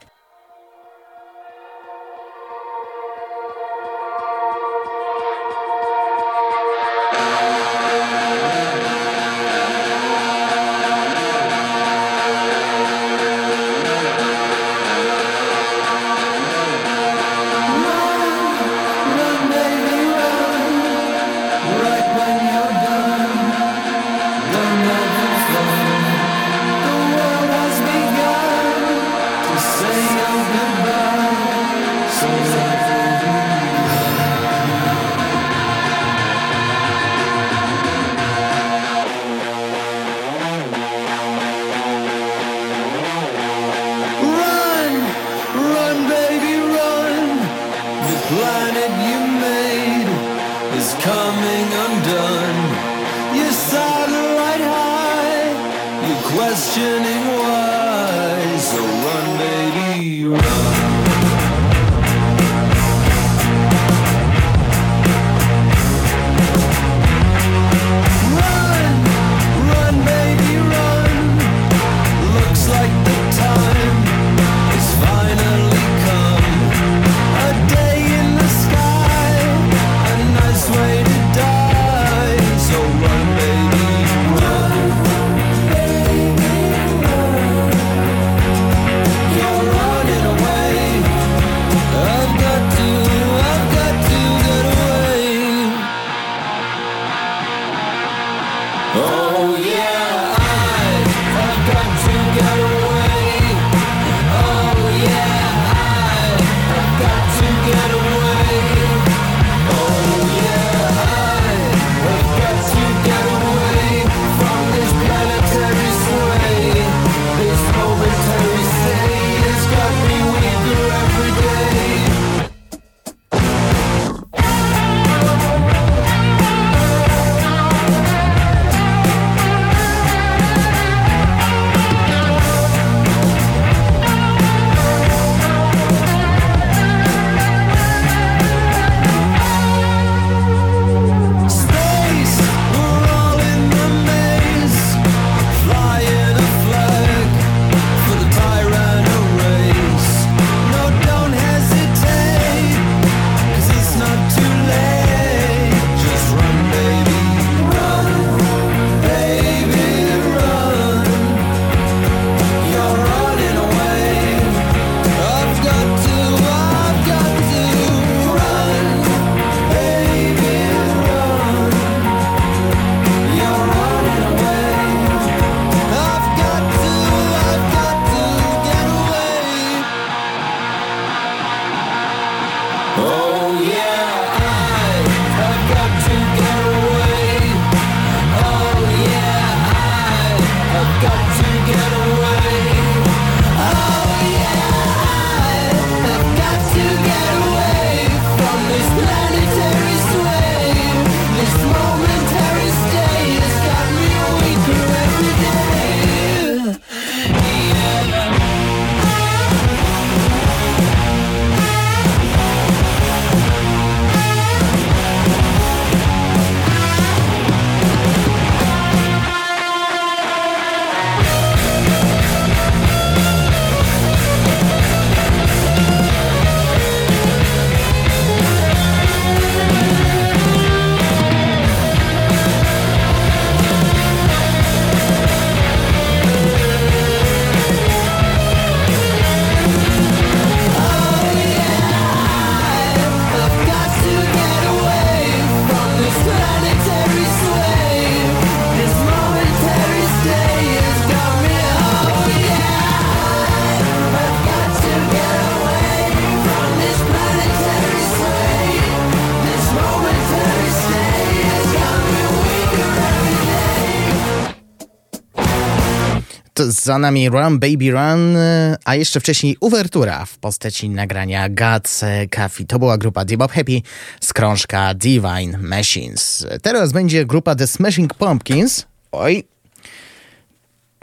Za nami Run Baby Run, e, a jeszcze wcześniej uwertura w postaci nagrania God's Coffee. To była grupa Bebop Happy z krążka Divine Machines. Teraz będzie grupa The Smashing Pumpkins. Oj,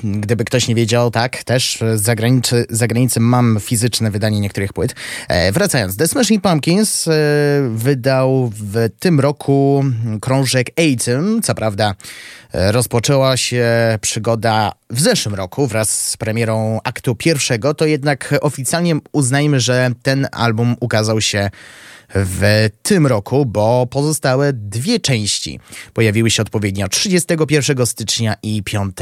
Gdyby ktoś nie wiedział, tak, też zagranicy, z zagranicy mam fizyczne wydanie niektórych płyt. E, wracając, The Smashing Pumpkins e, wydał w tym roku krążek Atem. Co prawda e, rozpoczęła się przygoda w zeszłym roku wraz z premierą aktu pierwszego, to jednak oficjalnie uznajmy, że ten album ukazał się w tym roku, bo pozostałe dwie części pojawiły się odpowiednio 31 stycznia i 5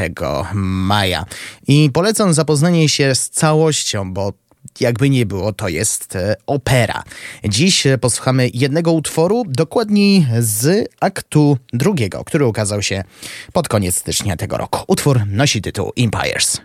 maja. I polecam zapoznanie się z całością, bo jakby nie było, to jest e, opera. Dziś e, posłuchamy jednego utworu, dokładniej z aktu drugiego, który ukazał się pod koniec stycznia tego roku. Utwór nosi tytuł Empires.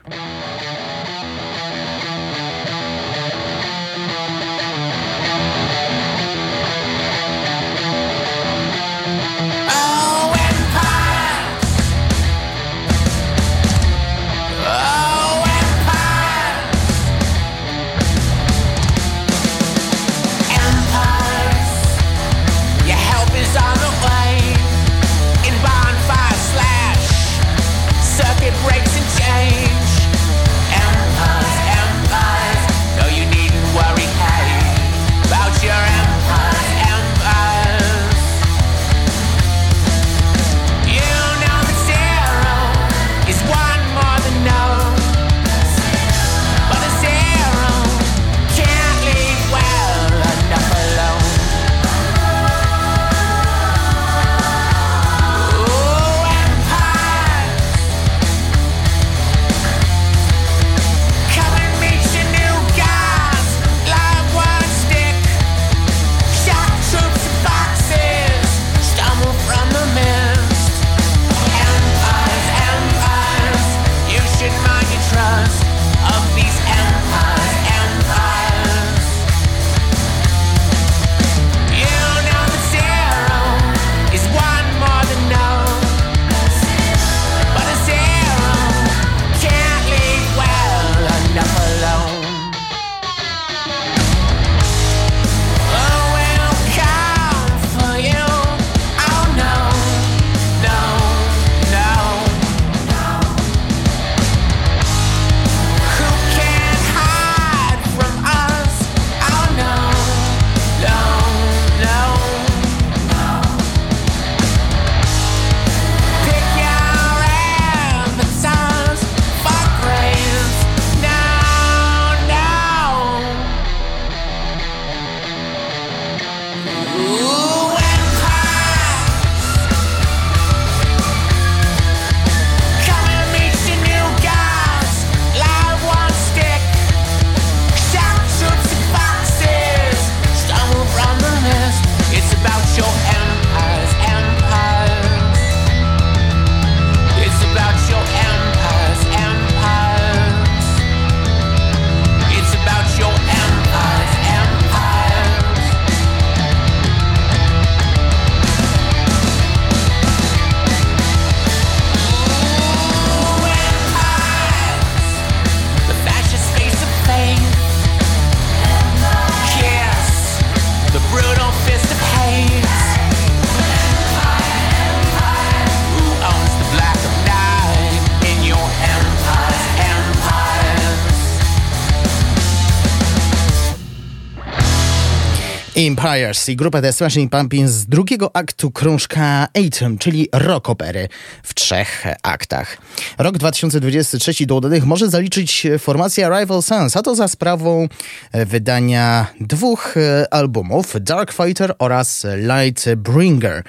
Empires i grupa The Smashing Pumpkins z drugiego aktu krążka Atom, czyli rock opery w trzech aktach. Rok 2023 do udanych może zaliczyć formacja Rival Sons, a to za sprawą wydania dwóch albumów Dark Fighter oraz Light Bringer.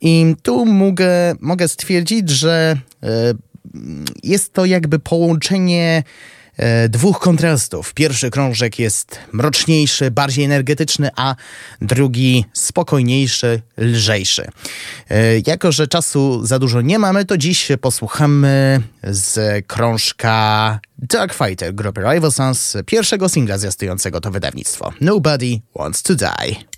I tu mogę, mogę stwierdzić, że e, jest to jakby połączenie dwóch kontrastów. Pierwszy krążek jest mroczniejszy, bardziej energetyczny, a drugi spokojniejszy, lżejszy. E, Jako, że czasu za dużo nie mamy, to dziś posłuchamy z krążka Dark Fighter grupy Rival Sons, pierwszego singla zwiastującego to wydawnictwo. Nobody Wants to Die.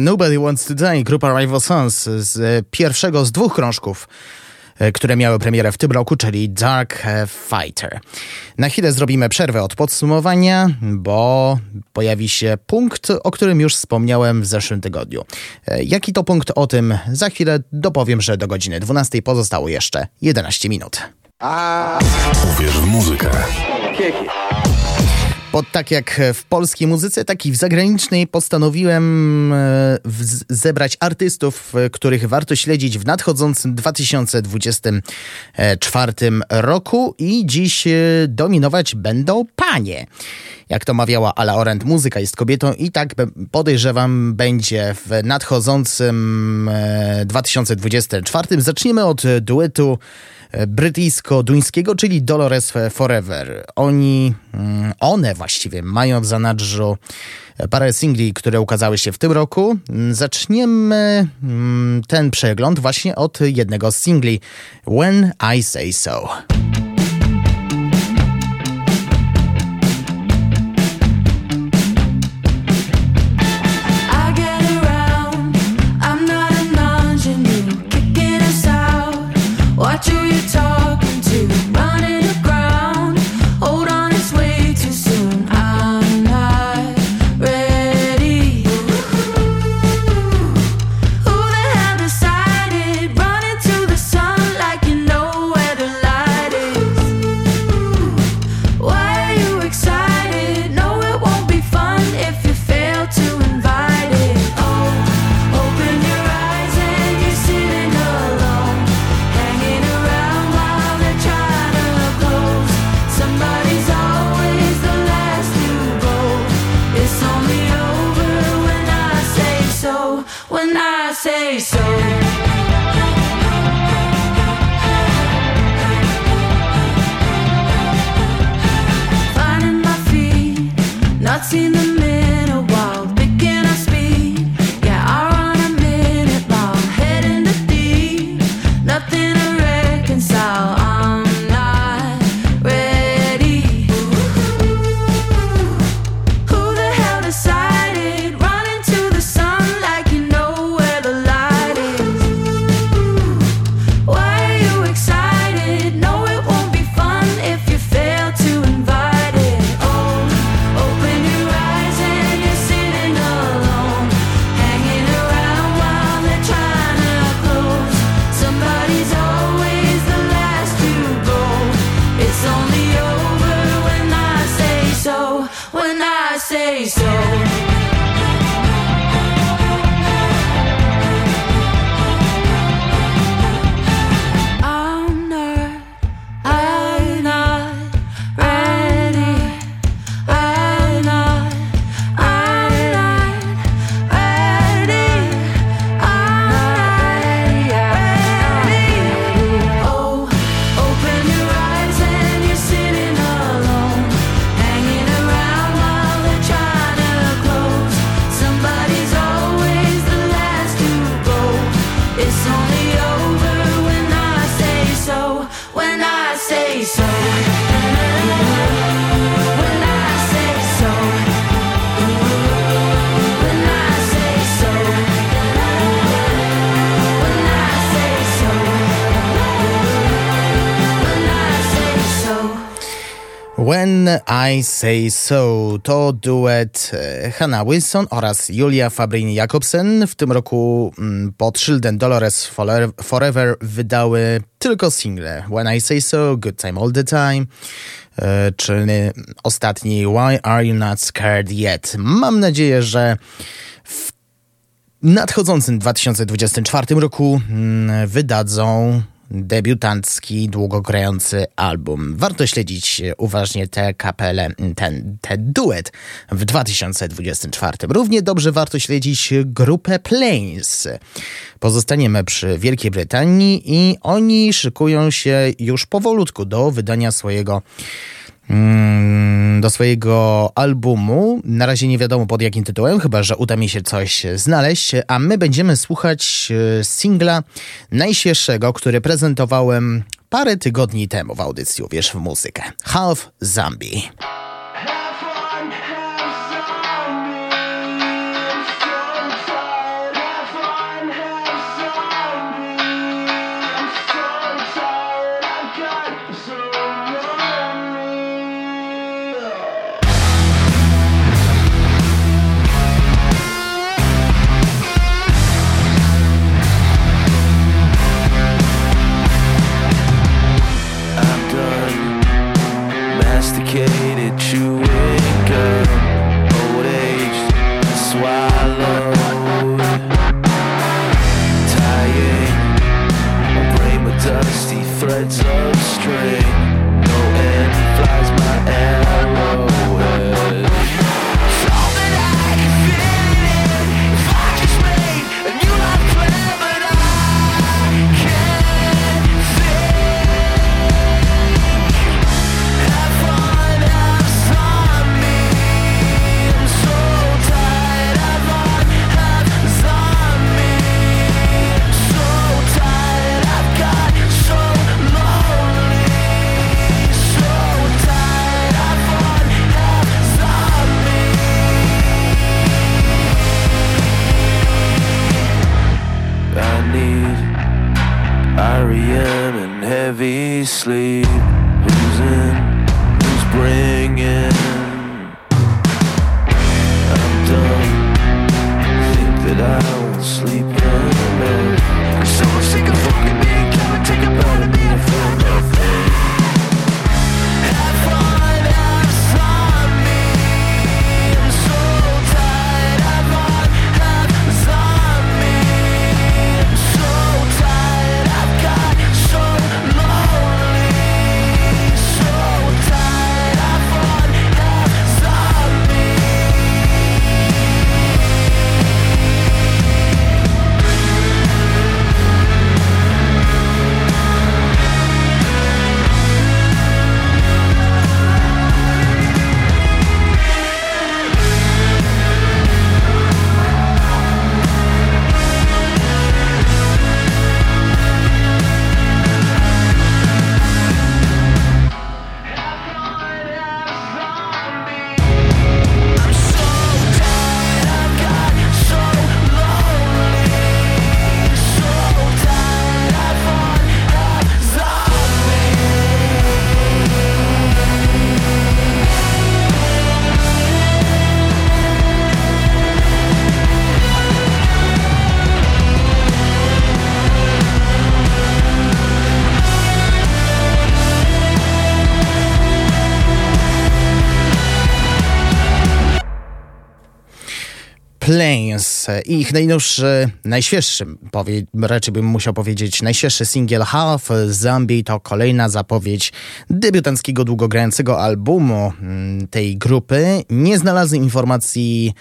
Nobody Wants to Die, grupa Rival Sons z e, pierwszego z dwóch krążków, e, które miały premierę w tym roku, czyli Dark e, Fighter. Na chwilę zrobimy przerwę od podsumowania, bo pojawi się punkt, o którym już wspomniałem w zeszłym tygodniu. E, Jaki to punkt o tym za chwilę dopowiem, że do godziny 12 pozostało jeszcze 11 minut. Uwierz w muzykę. Bo tak jak w polskiej muzyce, tak i w zagranicznej postanowiłem e, zebrać artystów, e, których warto śledzić w nadchodzącym 2024 roku i dziś e, dominować będą panie. Jak to mawiała Ala Orent, muzyka jest kobietą i tak podejrzewam będzie w nadchodzącym e, 2024. Zaczniemy od duetu brytyjsko-duńskiego, czyli Dolores Forever. Oni, mm, one właściwie mają w zanadrzu e, parę singli, które ukazały się w tym roku. Mm, Zaczniemy mm, ten przegląd właśnie od jednego z singli When I Say So. guitar. When I Say So to duet e, Hannah Wilson oraz Julia Fabrini Jakobsen. W tym roku mm, pod szyldem Dolores Forever wydały tylko single When I Say So, Good Time All The Time, e, czy ostatni Why Are You Not Scared Yet. Mam nadzieję, że w nadchodzącym 2024 roku mm, wydadzą debiutancki, długogrający album. Warto śledzić e, uważnie tę kapelę, ten, ten duet w 2024. Równie dobrze warto śledzić grupę Plains. Pozostaniemy przy Wielkiej Brytanii i oni szykują się już powolutku do wydania swojego mm, do swojego albumu. Na razie nie wiadomo pod jakim tytułem, chyba że uda mi się coś znaleźć, a my będziemy słuchać e, singla najświeższego, który prezentowałem parę tygodni temu w audycji Uwierz w muzykę. Half zombie. lenhas. Ich najnowszy, najświeższy, powie, raczej bym musiał powiedzieć, najświeższy singiel Half Zombie to kolejna zapowiedź debiutanckiego długogrającego albumu mm, tej grupy. Nie znalazłem informacji,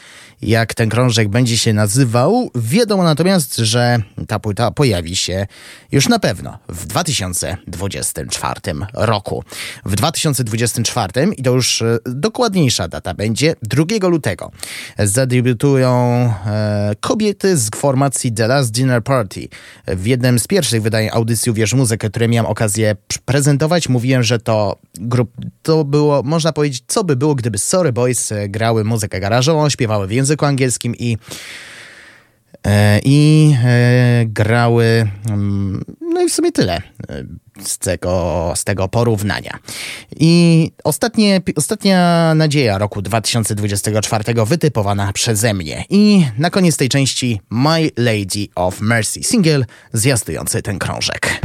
jak ten krążek będzie się nazywał. Wiadomo natomiast, że ta płyta pojawi się już na pewno w 2024 roku. W 2024 i to już e, dokładniejsza data będzie 2 lutego. Zadebiutują e, kobiety z formacji The Last Dinner Party. W jednym z pierwszych wydań audycji Uwierz Muzykę, które miałem okazję prezentować, mówiłem, że to grup, to było, można powiedzieć, co by było, gdyby Sorry Boys e, grały muzykę garażową, śpiewały w języku angielskim i I e, grały, mm, no i w sumie tyle e, z tego, z tego porównania. I ostatnie, ostatnia nadzieja roku 2024 wytypowana przeze mnie. I na koniec tej części My Lady of Mercy, singiel zjazdujący ten krążek.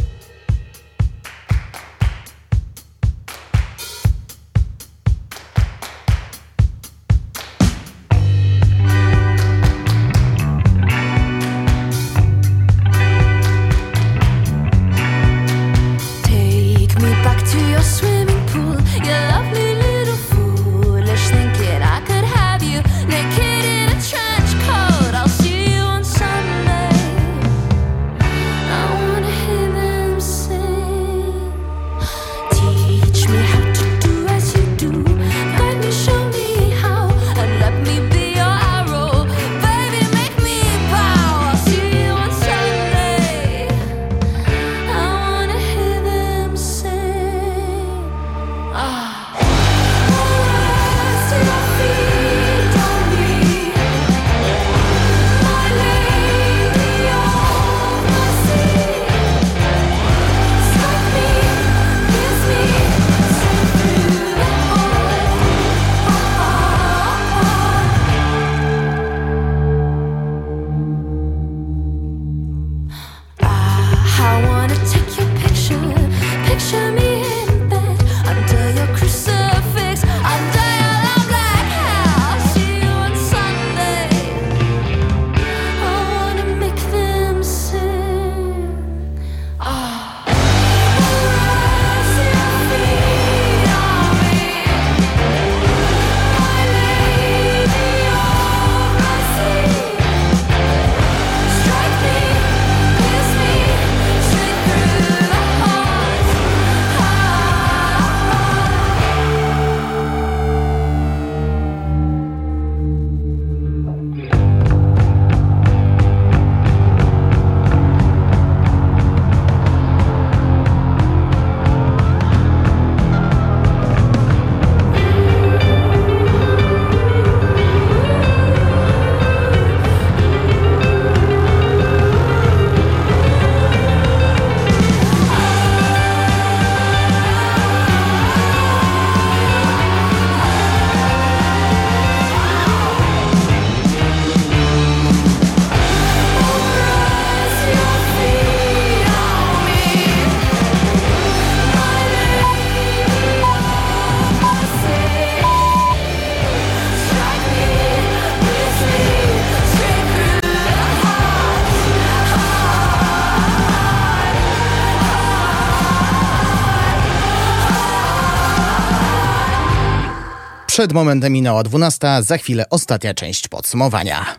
Przed momentem minęła 12, za chwilę ostatnia część podsumowania.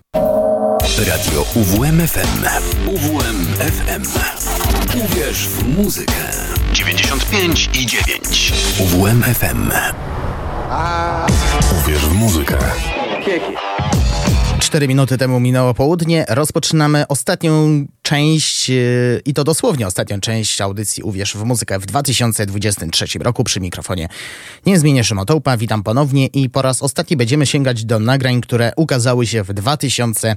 Radio UWMFM. UWMFM. Uwierz w muzykę. 95 i 9. UWMFM. Uwierz w muzykę. Cztery minuty temu minęło południe. Rozpoczynamy ostatnią część, e, i to dosłownie ostatnią część audycji Uwierz w muzykę w 2023 roku przy mikrofonie. Niezmienię Szymotołpa, witam ponownie i po raz ostatni będziemy sięgać do nagrań, które ukazały się w 2023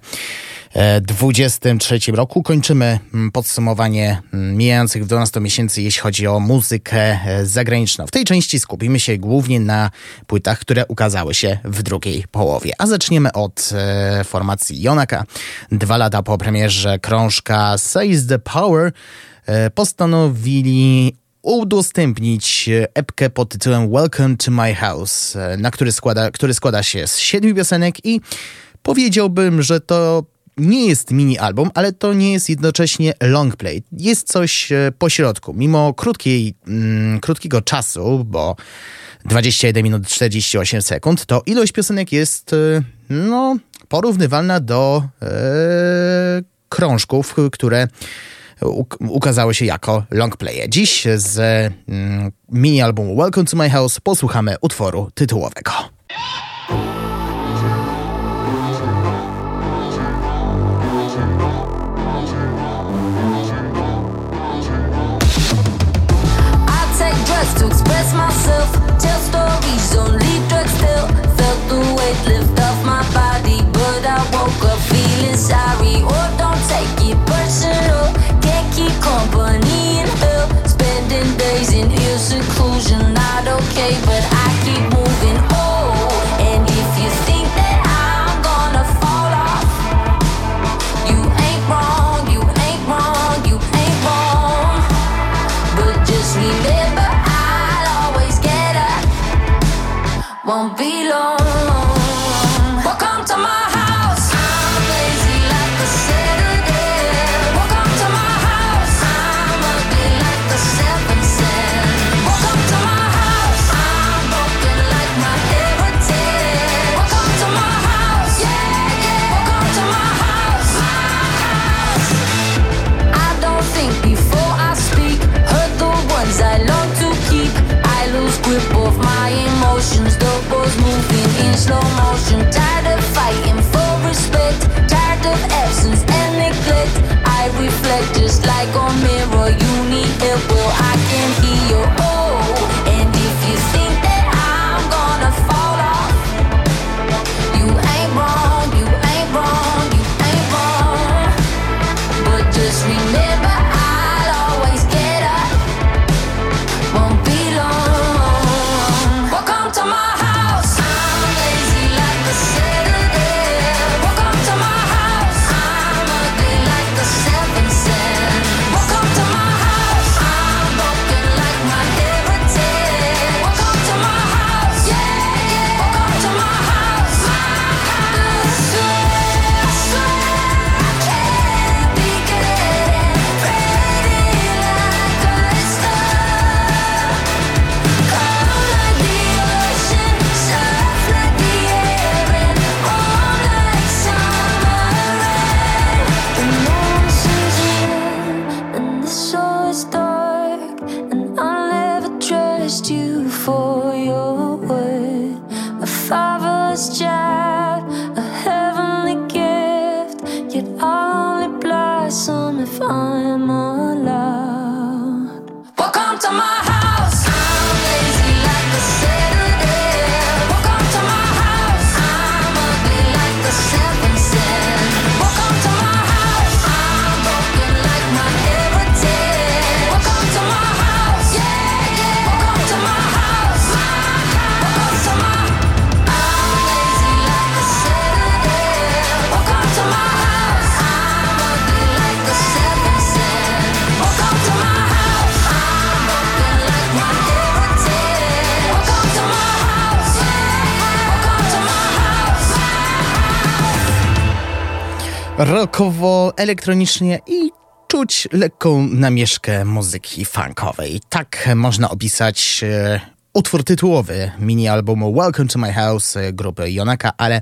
E, 2023 roku. Kończymy mm, podsumowanie mm, mijających 12 miesięcy, jeśli chodzi o muzykę e, zagraniczną. W tej części skupimy się głównie na płytach, które ukazały się w drugiej połowie. A zaczniemy od e, formacji Jonaka. Dwa lata po premierze krążka Seize the Power postanowili udostępnić epkę pod tytułem Welcome to My House, na który składa, który składa się z siedmiu piosenek i powiedziałbym, że to nie jest mini album, ale to nie jest jednocześnie long play. Jest coś e, pośrodku. Mimo krótkiej, mm, krótkiego czasu, bo 21 minut 48 sekund, to ilość piosenek jest e, no, porównywalna do e, krążków, które ukazały się jako long playe. Dziś z mm, mini albumu Welcome to My House posłuchamy utworu tytułowego. sorry. Oh. elektronicznie i czuć lekką namieszkę muzyki funkowej. Tak można opisać e, utwór tytułowy mini-albumu Welcome to My House e, grupy Jonaka, ale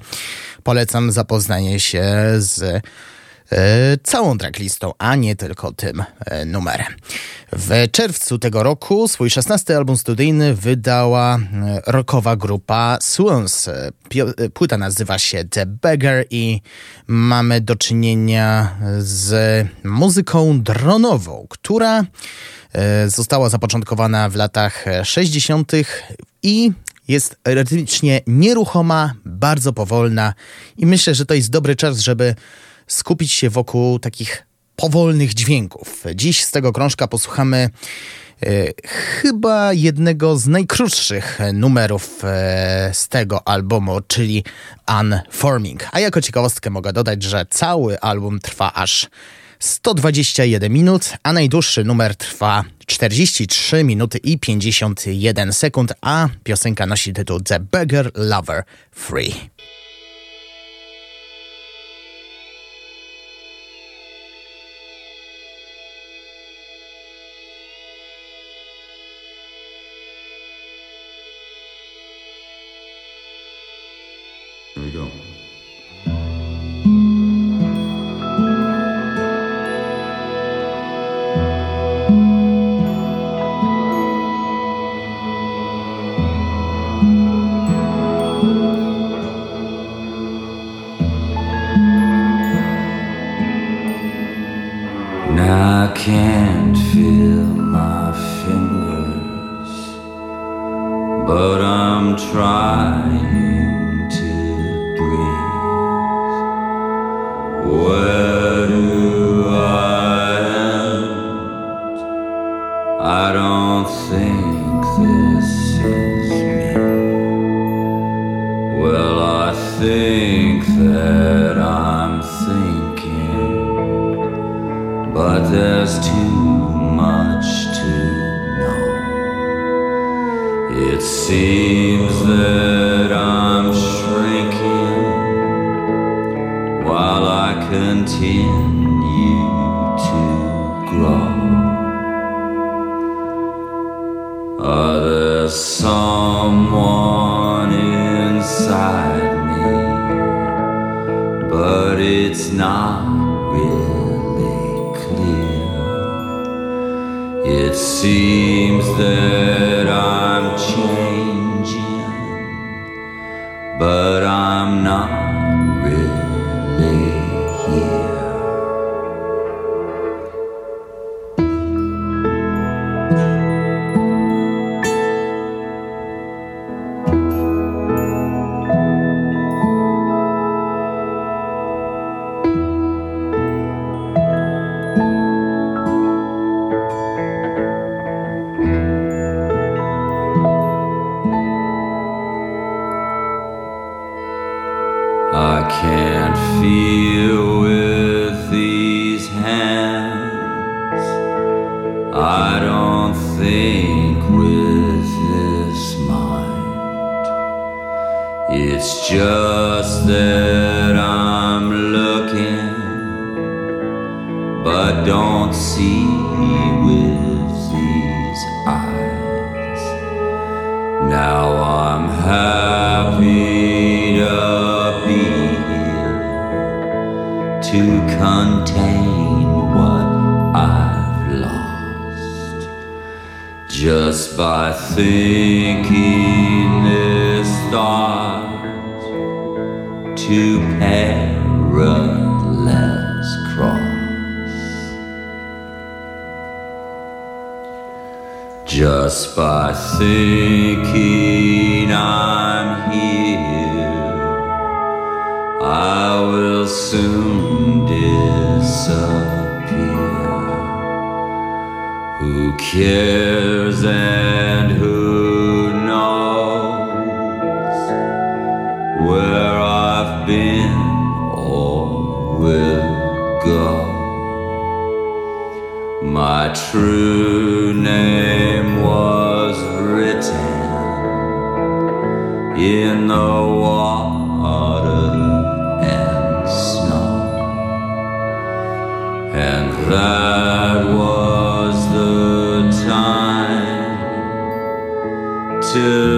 polecam zapoznanie się z całą tracklistą, a nie tylko tym e, numerem. W czerwcu tego roku swój 16 album studyjny wydała e, rockowa grupa Swans. E, e, Płyta nazywa się The Beggar i mamy do czynienia z muzyką dronową, która e, została zapoczątkowana w latach e, 60. i jest rytmicznie nieruchoma, bardzo powolna i myślę, że to jest dobry czas, żeby skupić się wokół takich powolnych dźwięków. Dziś z tego krążka posłuchamy e, chyba jednego z najkrótszych numerów e, z tego albumu, czyli Unforming. A jako ciekawostkę mogę dodać, że cały album trwa aż 121 minut, a najdłuższy numer trwa 43 minuty i 51 sekund, a piosenka nosi tytuł The Beggar Lover Free. To contain what I've lost. Just by thinking this thought to perilous cross. Just by thinking I'm here, I will soon disappear. Who cares and who knows where I've been or will go? My true name was written in the water that was the time to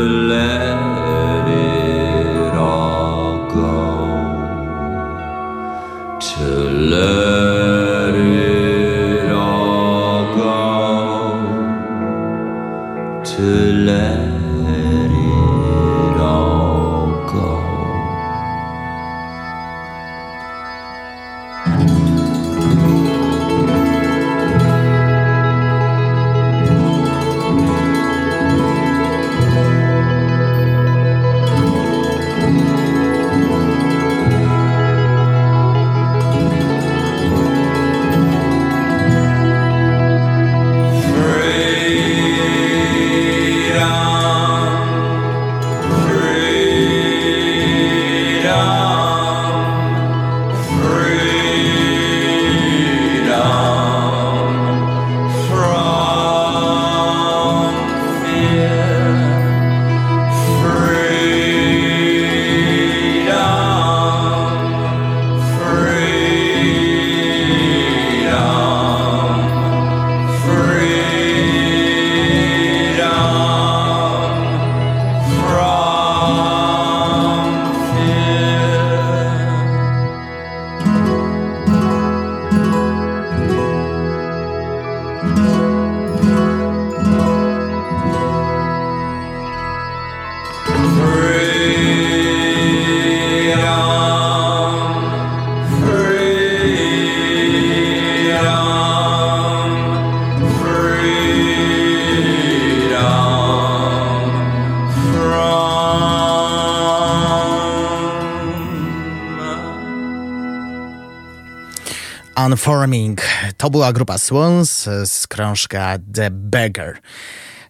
To była grupa Swans z krążka The Beggar.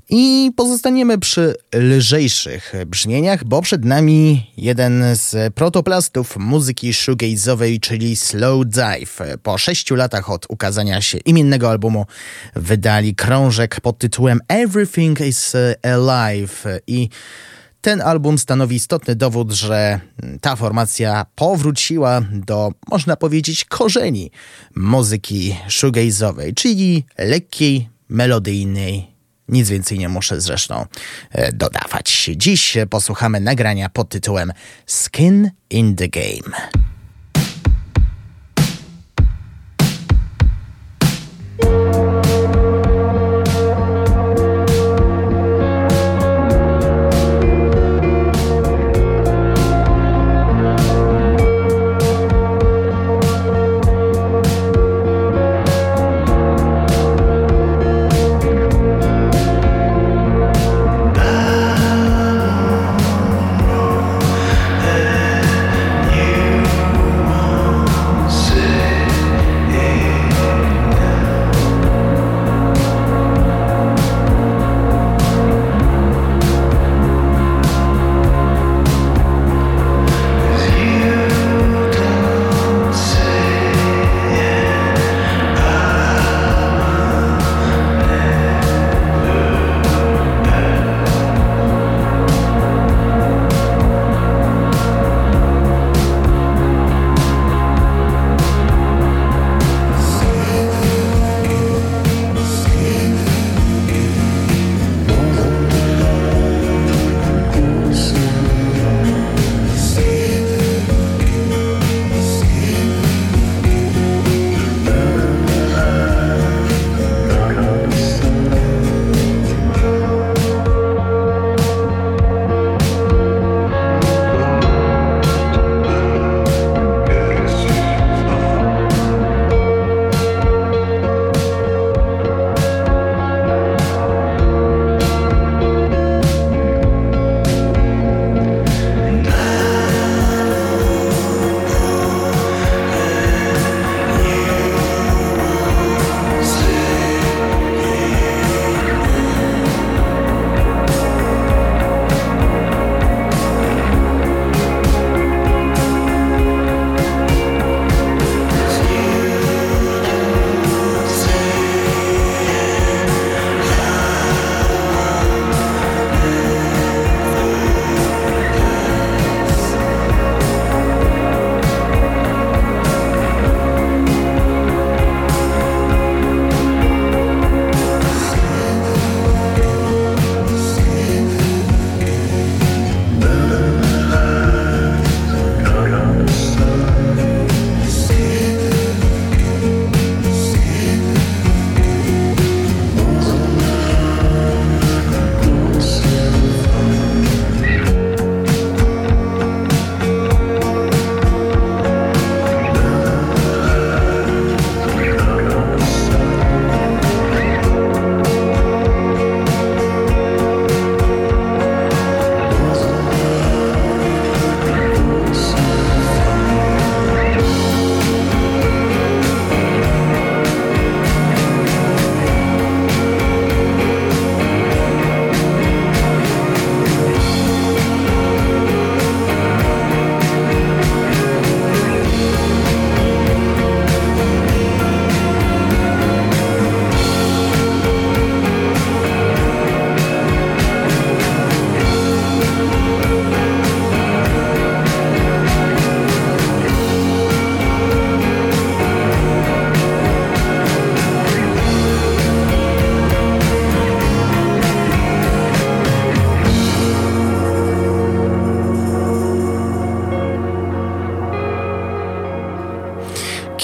I pozostaniemy przy lżejszych brzmieniach, bo przed nami jeden z protoplastów muzyki shoegaze'owej, czyli Slow Dive. Po sześciu latach od ukazania się imiennego albumu wydali krążek pod tytułem Everything is Alive i ten album stanowi istotny dowód, że ta formacja powróciła do, można powiedzieć, korzeni muzyki shoegaze'owej, czyli lekkiej, melodyjnej. Nic więcej nie muszę zresztą e, dodawać. Dziś posłuchamy nagrania pod tytułem Skin in the Game.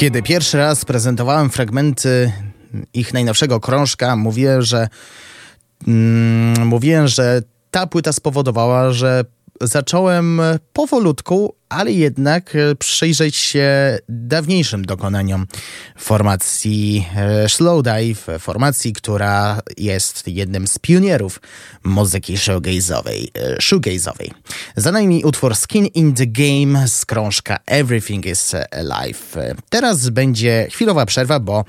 Kiedy pierwszy raz prezentowałem fragmenty ich najnowszego krążka, mówiłem, że mm, mówiłem, że ta płyta spowodowała, że zacząłem powolutku, ale jednak przyjrzeć się dawniejszym dokonaniom formacji e, Slowdive, formacji, która jest jednym z pionierów muzyki shoegaze'owej. e, shoegaze'owej. Za nami utwór Skin in the Game z krążka Everything is Alive. Teraz będzie chwilowa przerwa, bo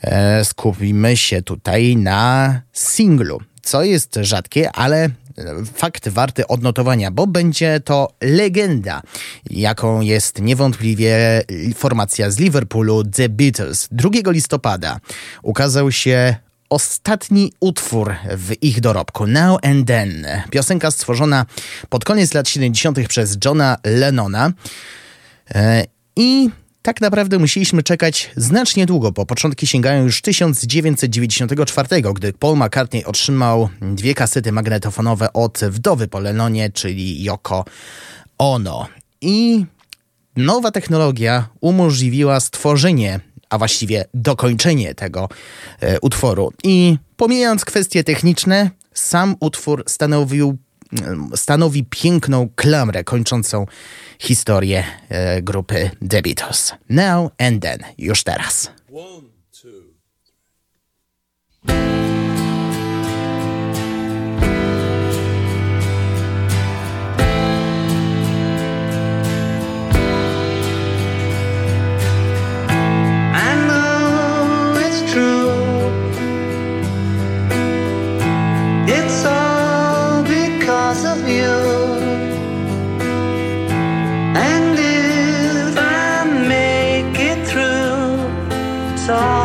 e, skupimy się tutaj na singlu, co jest rzadkie, ale fakt warty odnotowania, bo będzie to legenda, jaką jest niewątpliwie formacja z Liverpoolu The Beatles. 2 listopada ukazał się ostatni utwór w ich dorobku, Now and Then. Piosenka stworzona pod koniec lat 70. przez Johna Lennona. E, I tak naprawdę musieliśmy czekać znacznie długo, bo początki sięgają już 1994, gdy Paul McCartney otrzymał dwie kasety magnetofonowe od wdowy po Lennonie, czyli Yoko Ono. I nowa technologia umożliwiła stworzenie, a właściwie dokończenie tego e, utworu. I pomijając kwestie techniczne, sam utwór stanowił stanowi piękną klamrę kończącą historię e, grupy Beatles. Now and then, już teraz. I It's all because of you. And if I make it through, it's all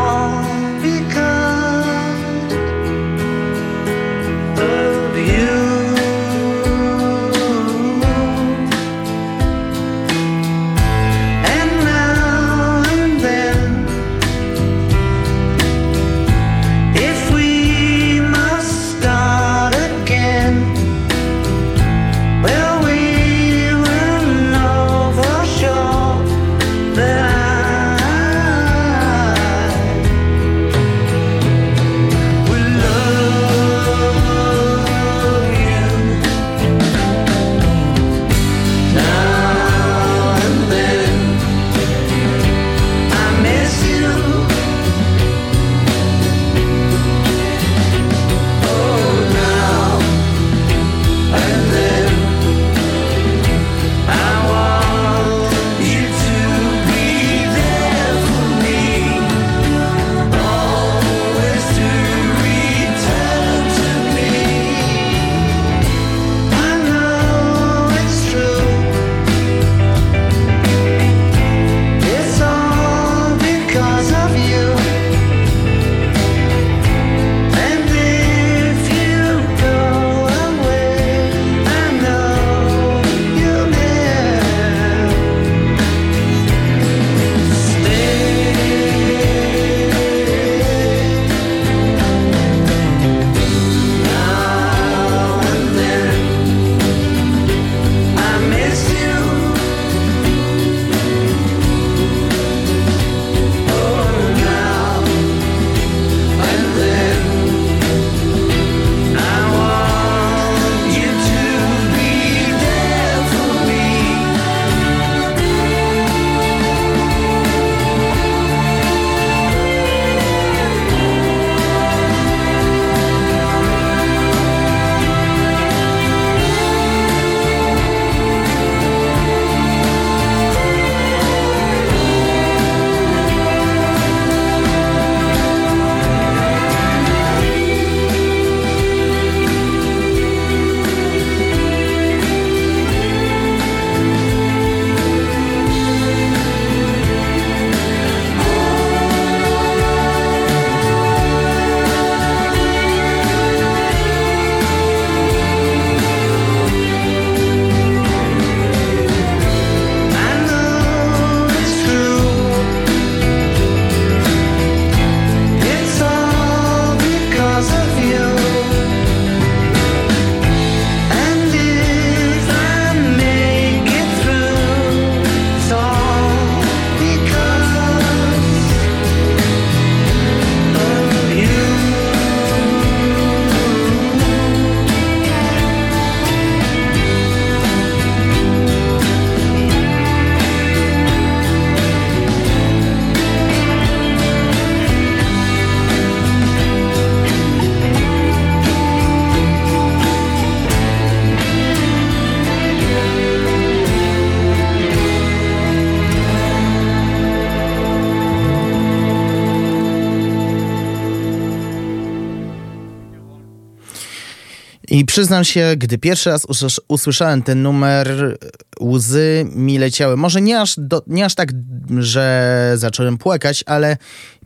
przyznam się, gdy pierwszy raz usłysz- usłyszałem ten numer, łzy mi leciały. Może nie aż, do, nie aż tak, że zacząłem płakać, ale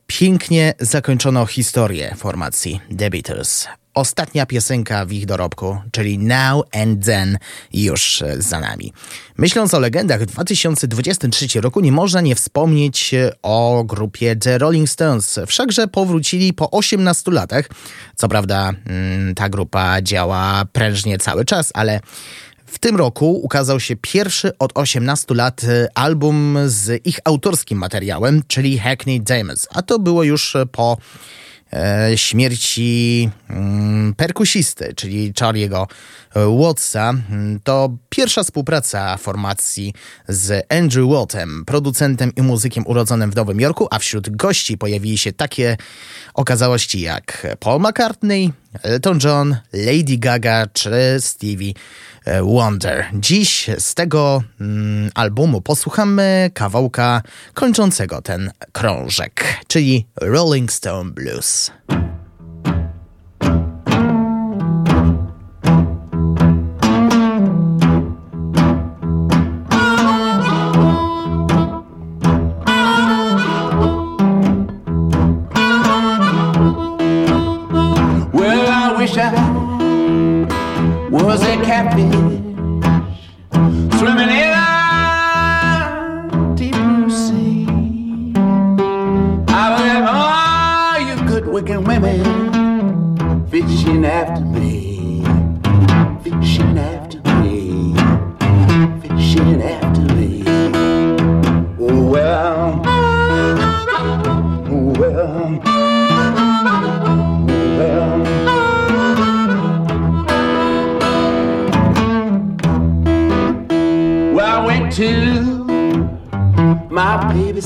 pięknie zakończono historię formacji The Beatles. Ostatnia piosenka w ich dorobku, czyli Now and Then, już za nami. Myśląc o legendach w 2023 roku, nie można nie wspomnieć o grupie The Rolling Stones. Wszakże powrócili po 18 latach. Co prawda, mm, ta grupa działa prężnie cały czas, ale w tym roku ukazał się pierwszy od 18 lat e, album z ich autorskim materiałem, czyli Hackney Diamonds, a to było już po śmierci mm, perkusisty, czyli Charlie'ego e, Wattsa. Mm, To pierwsza współpraca formacji z Andrew Wattem, producentem i muzykiem urodzonym w Nowym Jorku, a wśród gości pojawili się takie okazałości jak Paul McCartney, Elton John, Lady Gaga czy Stevie e, Wonder. Dziś z tego mm, albumu posłuchamy kawałka kończącego ten krążek, czyli Rolling Stone Blues. Was a catfish swimming in a deep blue sea. I would have all you good looking women fishing after me,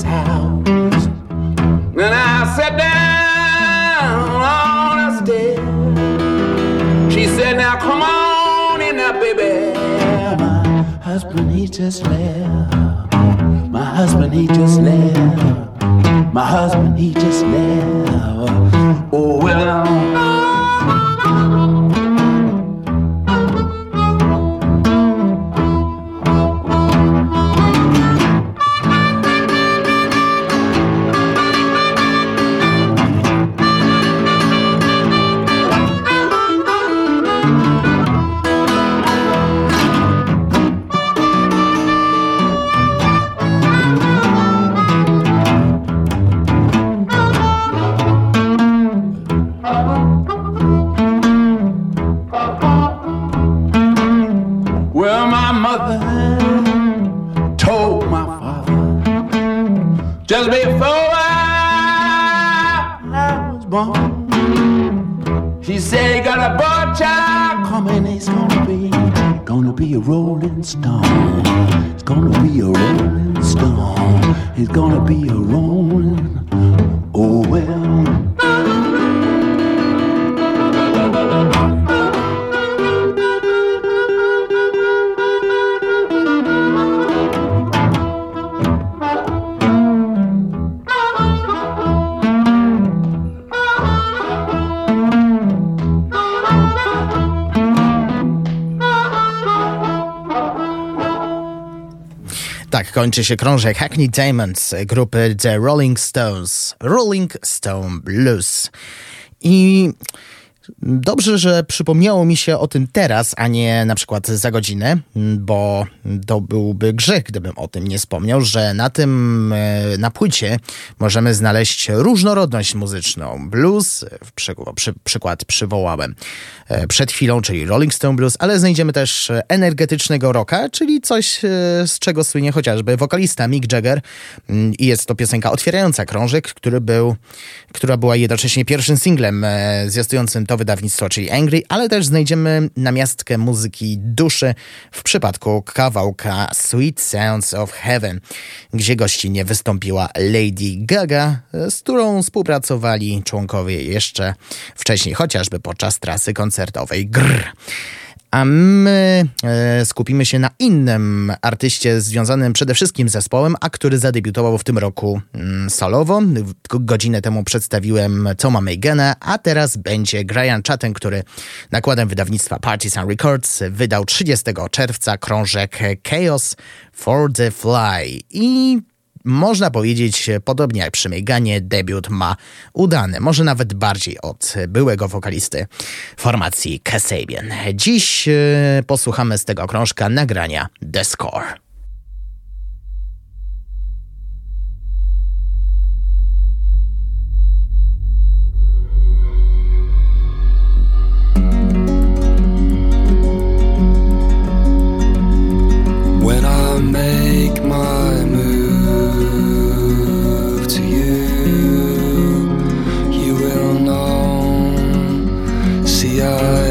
house and I sat down on a step. She said, Now come on in now, baby. My husband, he just left. My husband, he just left. My husband, he just left. Oh. Well, be a rolling. Kończy się krążek Hackney Diamonds grupy The Rolling Stones. Rolling Stone Blues. I dobrze, że przypomniało mi się o tym teraz, a nie na przykład za godzinę, bo to byłby grzech, gdybym o tym nie wspomniał, że na tym, e, na płycie możemy znaleźć różnorodność muzyczną. Blues, przy, przy, przykład przywołałem e, przed chwilą, czyli Rolling Stone Blues, ale znajdziemy też energetycznego rocka, czyli coś, e, z czego słynie chociażby wokalista Mick Jagger Mm, i jest to piosenka otwierająca krążek, który był, która była jednocześnie pierwszym singlem zwiastującym to wydawnictwo, czyli Angry, ale też znajdziemy namiastkę muzyki duszy w przypadku kawałka Sweet Sounds of Heaven, gdzie gościnnie wystąpiła Lady Gaga, z którą współpracowali członkowie jeszcze wcześniej, chociażby podczas trasy koncertowej Grr. A my e, skupimy się na innym artyście związanym przede wszystkim z zespołem, a który zadebiutował w tym roku mm, solowo. Godzinę temu przedstawiłem Toma Megana, a teraz będzie Brian Chatten, który nakładem wydawnictwa Partisan Records wydał 30 czerwca krążek Chaos for the Fly. I można powiedzieć, podobnie jak przy Meganie, debiut ma udany, może nawet bardziej od byłego wokalisty formacji Kasabian. Dziś e, posłuchamy z tego krążka nagrania The Score. Oh.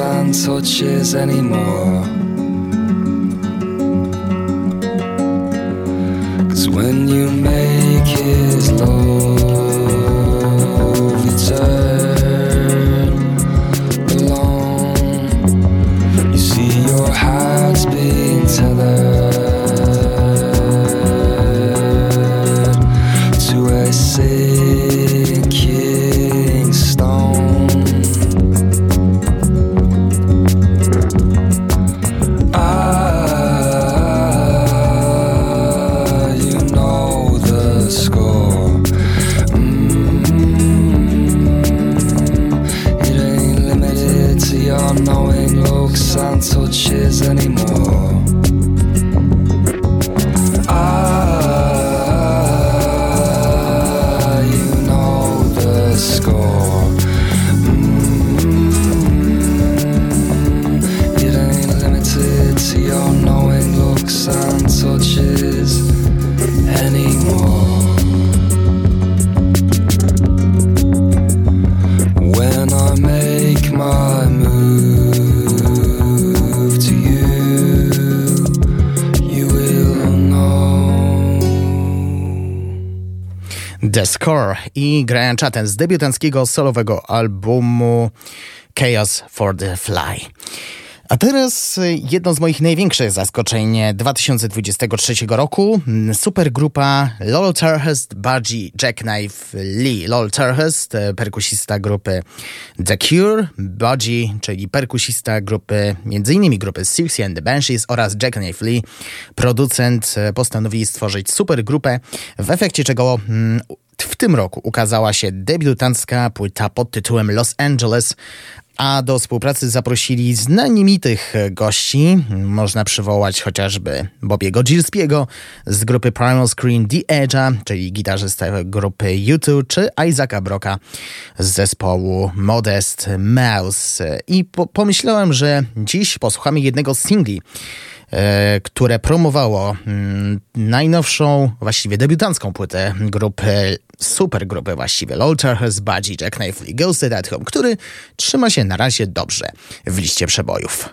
And touches anymore. Cause when you make his love return The Score i Brian Chatten z debiutanckiego solowego albumu Chaos for the Fly. A teraz y, jedno z moich największych zaskoczeń 2023 roku. Mm, Supergrupa Lol Turhurst, Budgie, Jackknife Lee. Lol Turhurst, e, perkusista grupy The Cure, Budgie, czyli perkusista grupy, m.in. grupy Siouxsie and the Banshees oraz Jackknife Lee, producent, postanowili stworzyć supergrupę, w efekcie czego mm, w tym roku ukazała się debiutancka płyta pod tytułem Los Angeles, a do współpracy zaprosili znamienitych gości. Można przywołać chociażby Bobiego Gillespiego z grupy Primal Screen The Edge'a, czyli gitarzystę grupy U2, czy Isaaca Broka z zespołu Modest Mouse. I po pomyślałem, że dziś posłuchamy jednego z singli, które promowało mm, najnowszą, właściwie debiutancką płytę grupy, supergrupy właściwie, Lolterhurst, Budgie, Jackknife Lee, Ghosted at Home, który trzyma się na razie dobrze w liście przebojów.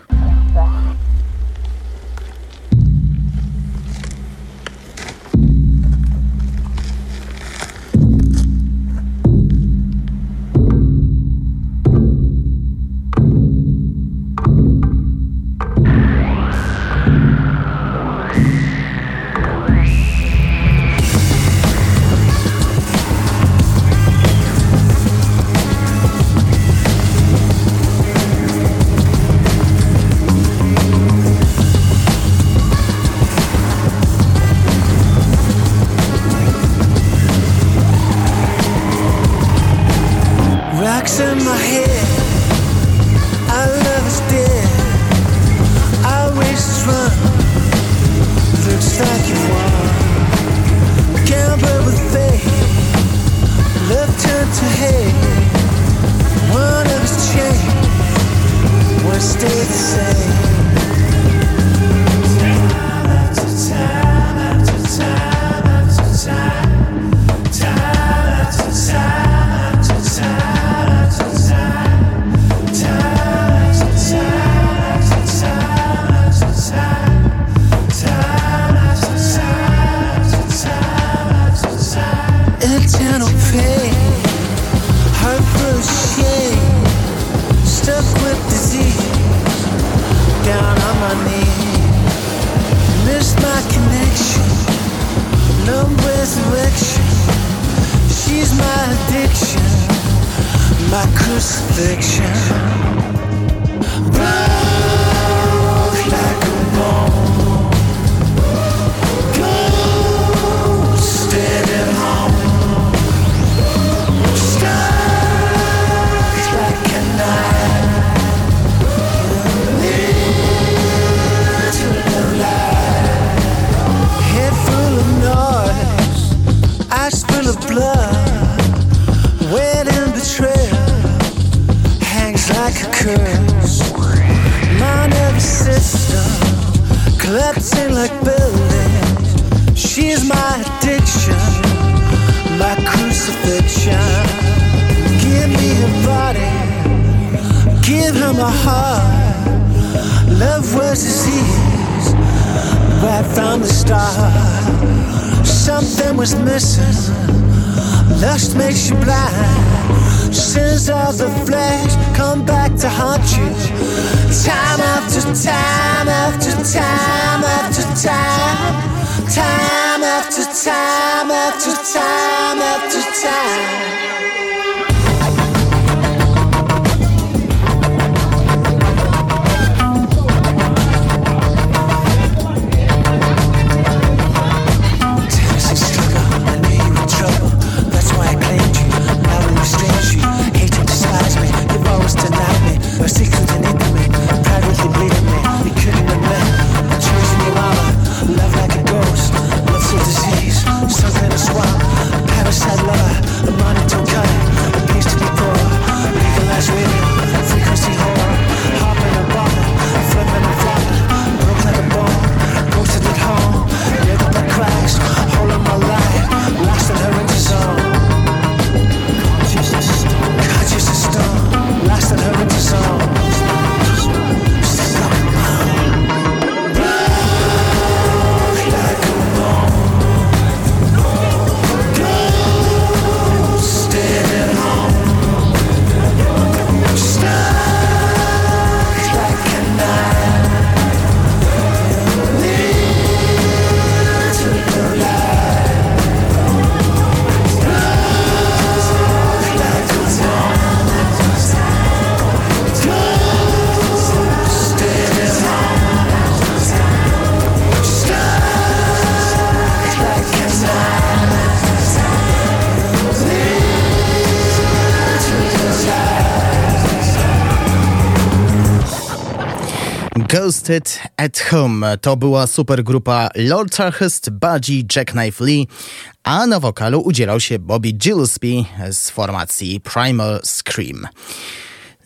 Wasted at Home. To była supergrupa Lord Tarhist, Budgie, Jackknife Lee, a na wokalu udzielał się Bobby Gillespie z formacji Primal Scream.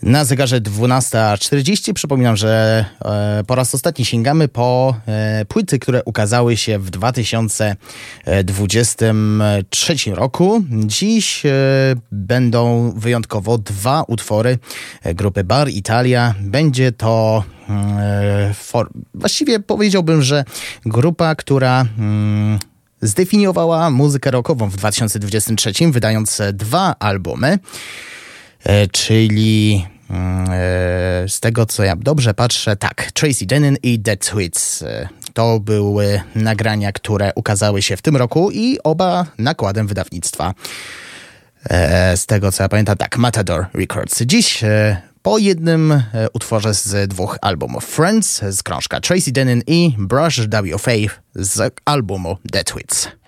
Na zegarze 12.40 przypominam, że e, po raz ostatni sięgamy po e, płyty, które ukazały się w 2023 roku. Dziś e, będą wyjątkowo dwa utwory grupy Bar Italia. Będzie to właściwie powiedziałbym, że grupa, która mm, zdefiniowała muzykę rockową w 2023, wydając dwa albumy. E, czyli mm, e, z tego co ja dobrze patrzę, tak, Tracy Denin i The Tweets. E, to były nagrania, które ukazały się w tym roku i oba nakładem wydawnictwa. Z tego co ja pamiętam, tak, Matador Records. Dziś po jednym utworze z dwóch albumów Friends z krążka Tracy Denin i Brush WFA z albumu The Tweets.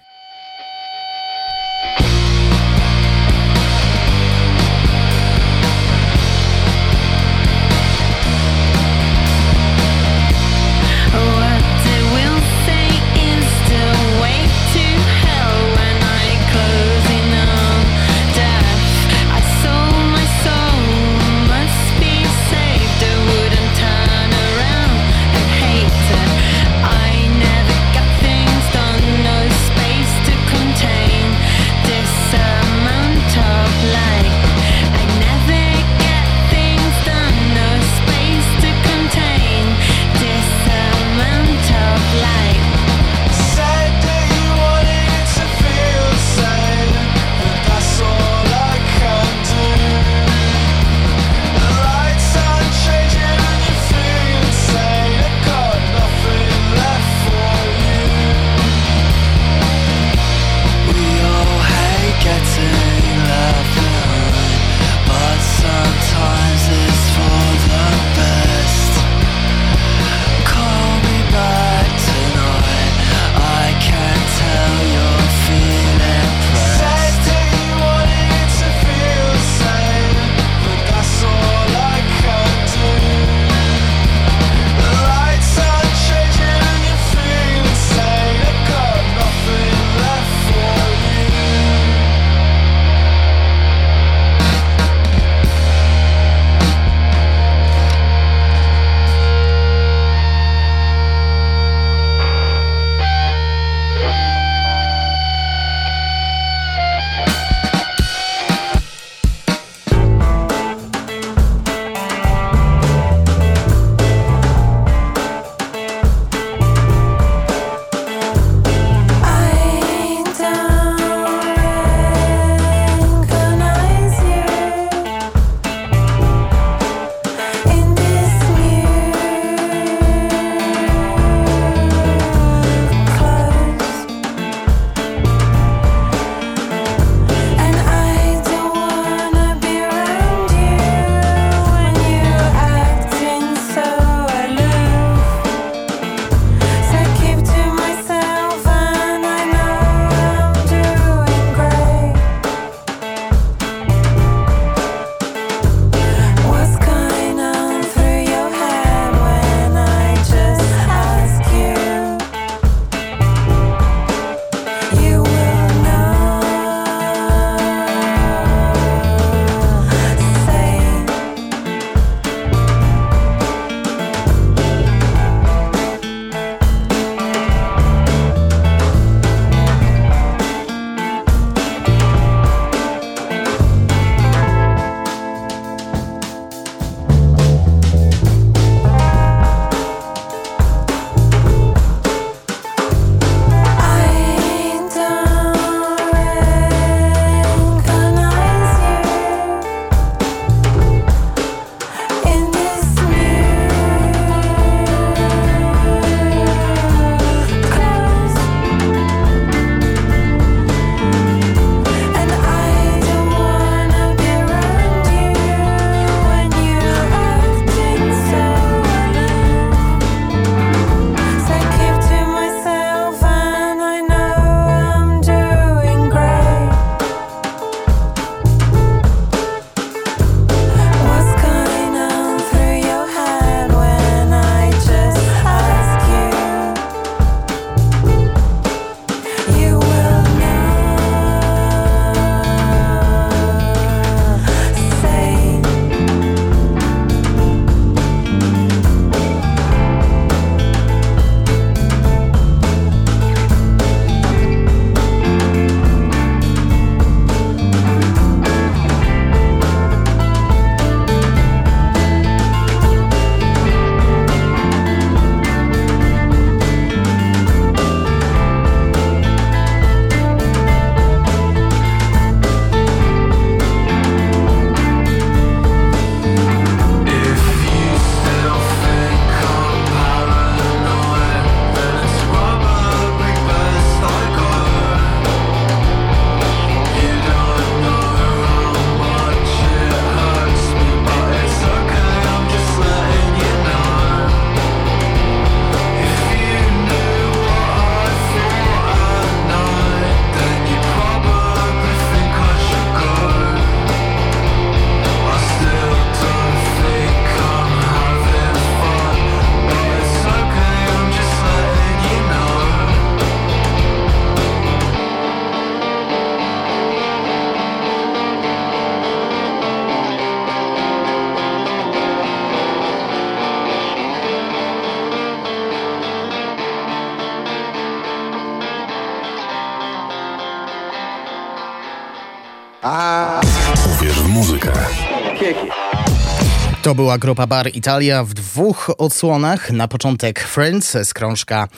To była grupa Bar Italia w dwóch odsłonach. Na początek Friends z krążka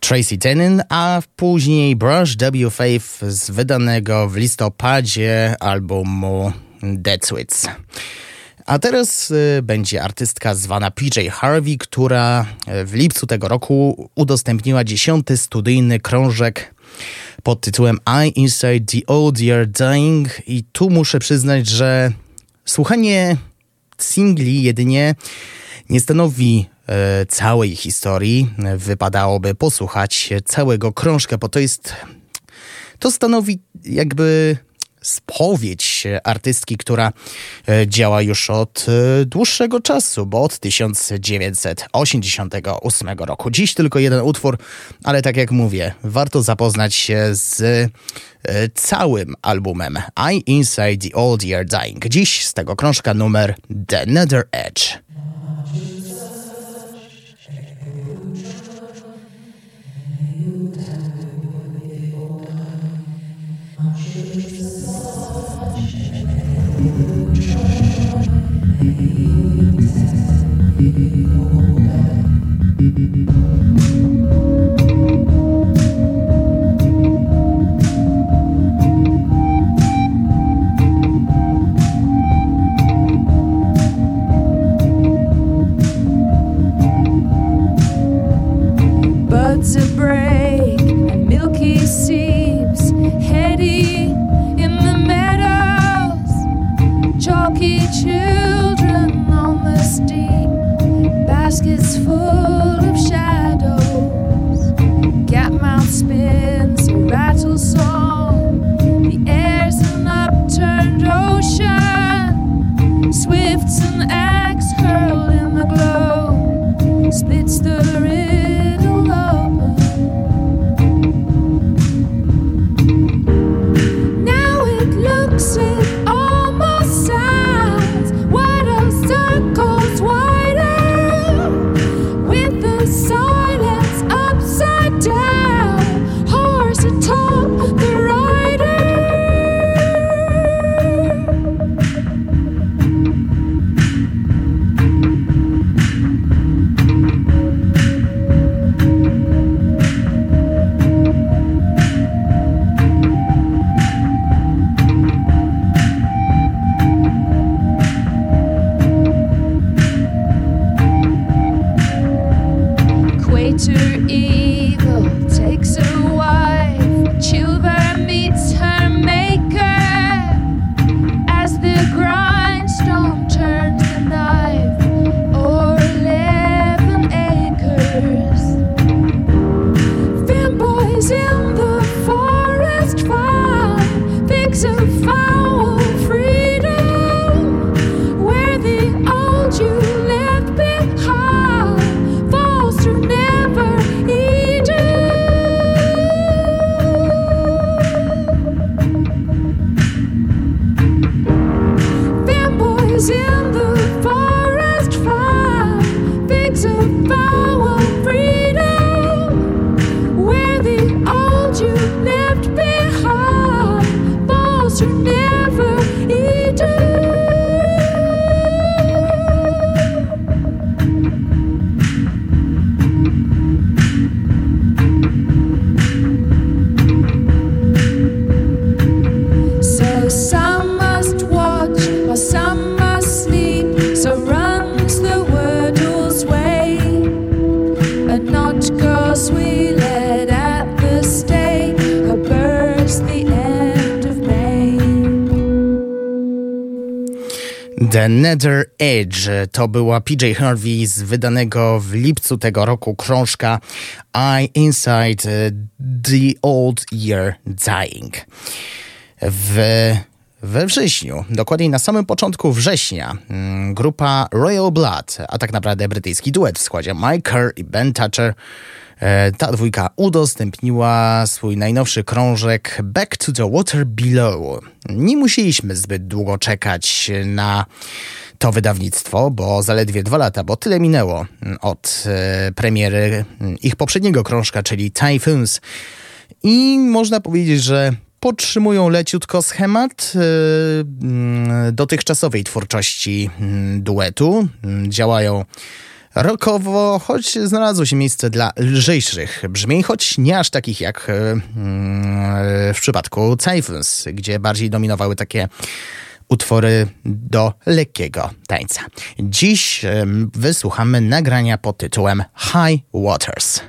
Tracy Tenin, a później Brush W. Faith z wydanego w listopadzie albumu Dead Sweets. A teraz y, będzie artystka zwana PJ Harvey, która y, w lipcu tego roku udostępniła dziesiąty studyjny krążek pod tytułem I Inside the Old Year Dying i tu muszę przyznać, że słuchanie singli jedynie nie stanowi e, całej historii. Wypadałoby posłuchać całego krążka, bo to jest. To stanowi jakby spowiedź artystki, która e, działa już od e, dłuższego czasu, bo od 1988 roku. Dziś tylko jeden utwór, ale tak jak mówię, warto zapoznać się z e, całym albumem I Inside the Old Year Dying. Dziś z tego krążka numer The Nether Edge. Nether Edge to była PJ Harvey z wydanego w lipcu tego roku krążka I Inside eh, the Old Year Dying. W, we wrześniu, dokładniej na samym początku września, mm, grupa Royal Blood, a tak naprawdę brytyjski duet w składzie Kerr i Ben Thatcher, e, ta dwójka udostępniła swój najnowszy krążek Back to the Water Below. Nie musieliśmy zbyt długo czekać na to wydawnictwo, bo zaledwie dwa lata, bo tyle minęło od e, premiery ich poprzedniego krążka, czyli Typhoons. I można powiedzieć, że podtrzymują leciutko schemat y, mm, dotychczasowej twórczości mm, duetu. Mm, Działają rockowo, choć znalazło się miejsce dla lżejszych brzmień, choć nie aż takich jak y, mm, w przypadku Typhoons, gdzie bardziej dominowały takie utwory do lekkiego tańca. Dziś wysłuchamy nagrania pod tytułem High Waters.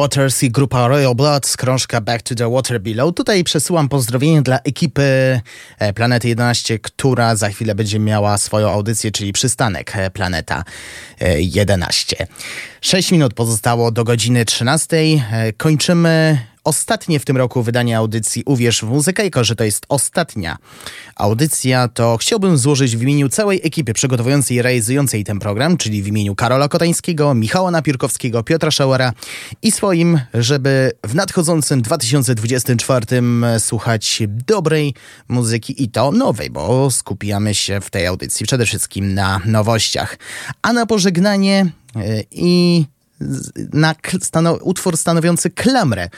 Waters i grupa Royal Blood z krążka Back to the Water Below. Tutaj przesyłam pozdrowienie dla ekipy e, Planety 11, która za chwilę będzie miała swoją audycję, czyli przystanek e, Planeta e, 11. 6 minut pozostało do godziny 13. E, Kończymy ostatnie w tym roku wydanie audycji Uwierz w muzykę. Jako, że to jest ostatnia audycja, to chciałbym złożyć w imieniu całej ekipy przygotowującej i realizującej ten program, czyli w imieniu Karola Kotańskiego, Michała Napierkowskiego, Piotra Szauera i swoim, żeby w nadchodzącym 2024 słuchać dobrej muzyki i to nowej, bo skupiamy się w tej audycji przede wszystkim na nowościach. A na pożegnanie e, i na stano- utwór stanowiący klamrę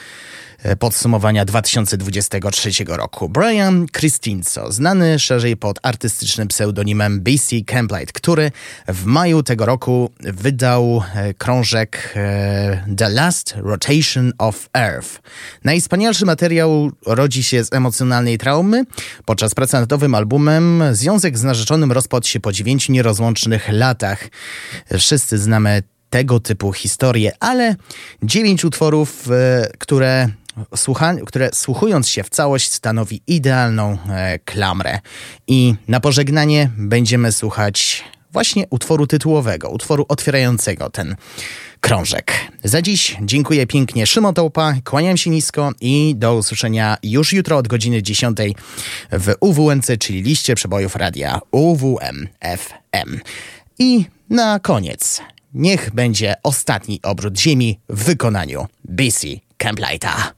e, podsumowania 2023 roku. Brian Cristinzo, znany szerzej pod artystycznym pseudonimem BC Camplight, który w maju tego roku wydał e, krążek e, The Last Rotation of Earth. Najwspanialszy materiał rodzi się z emocjonalnej traumy. Podczas pracy nad nowym albumem związek z narzeczonym rozpadł się po dziewięciu nierozłącznych latach. Wszyscy znamy tego typu historie, ale dziewięć utworów, e, które, słucha, które słuchując się w całość stanowi idealną e, klamrę. I na pożegnanie będziemy słuchać właśnie utworu tytułowego, utworu otwierającego ten krążek. Za dziś dziękuję pięknie Szymon Tołpa, kłaniam się nisko i do usłyszenia już jutro od godziny 10 w UWMC, czyli liście przebojów radia UWM FM. I na koniec niech będzie ostatni obrót ziemi w wykonaniu BC Camplighta.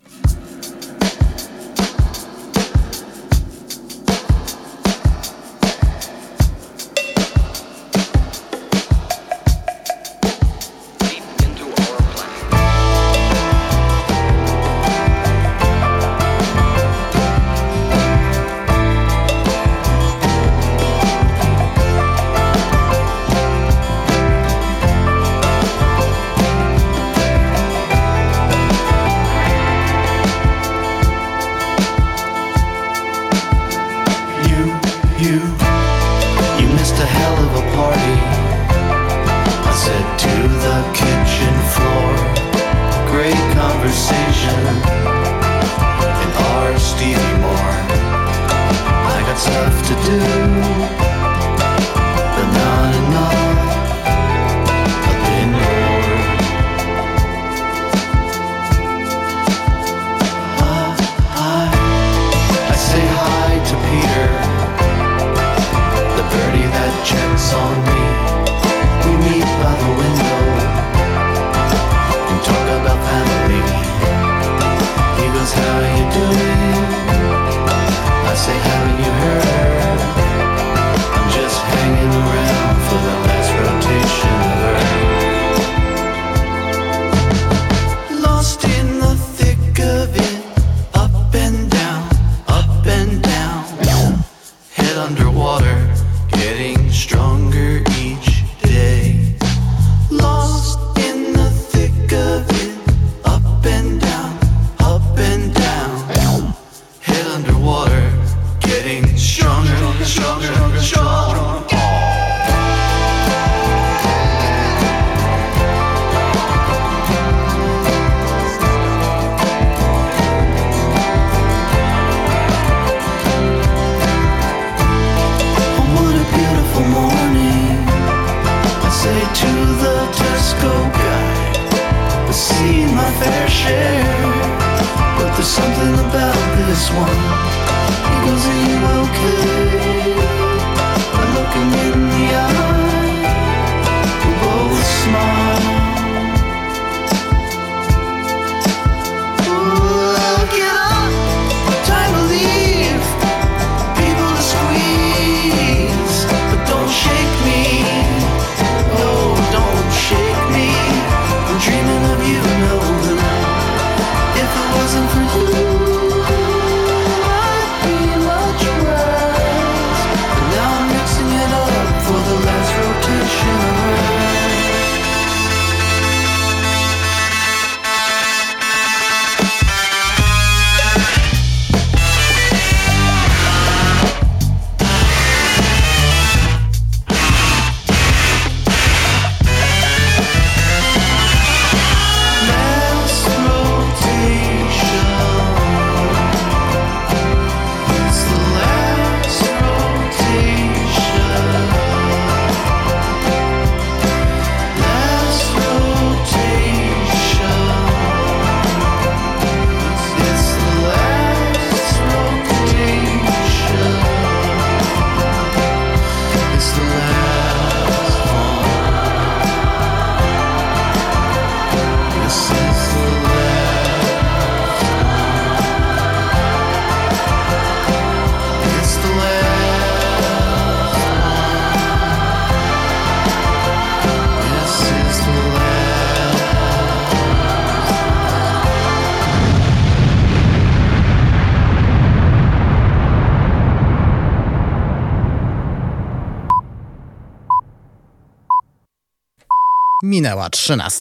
Minęła 13.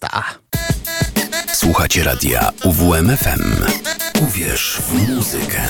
Słuchacie radia UWMFM. Uwierz w muzykę.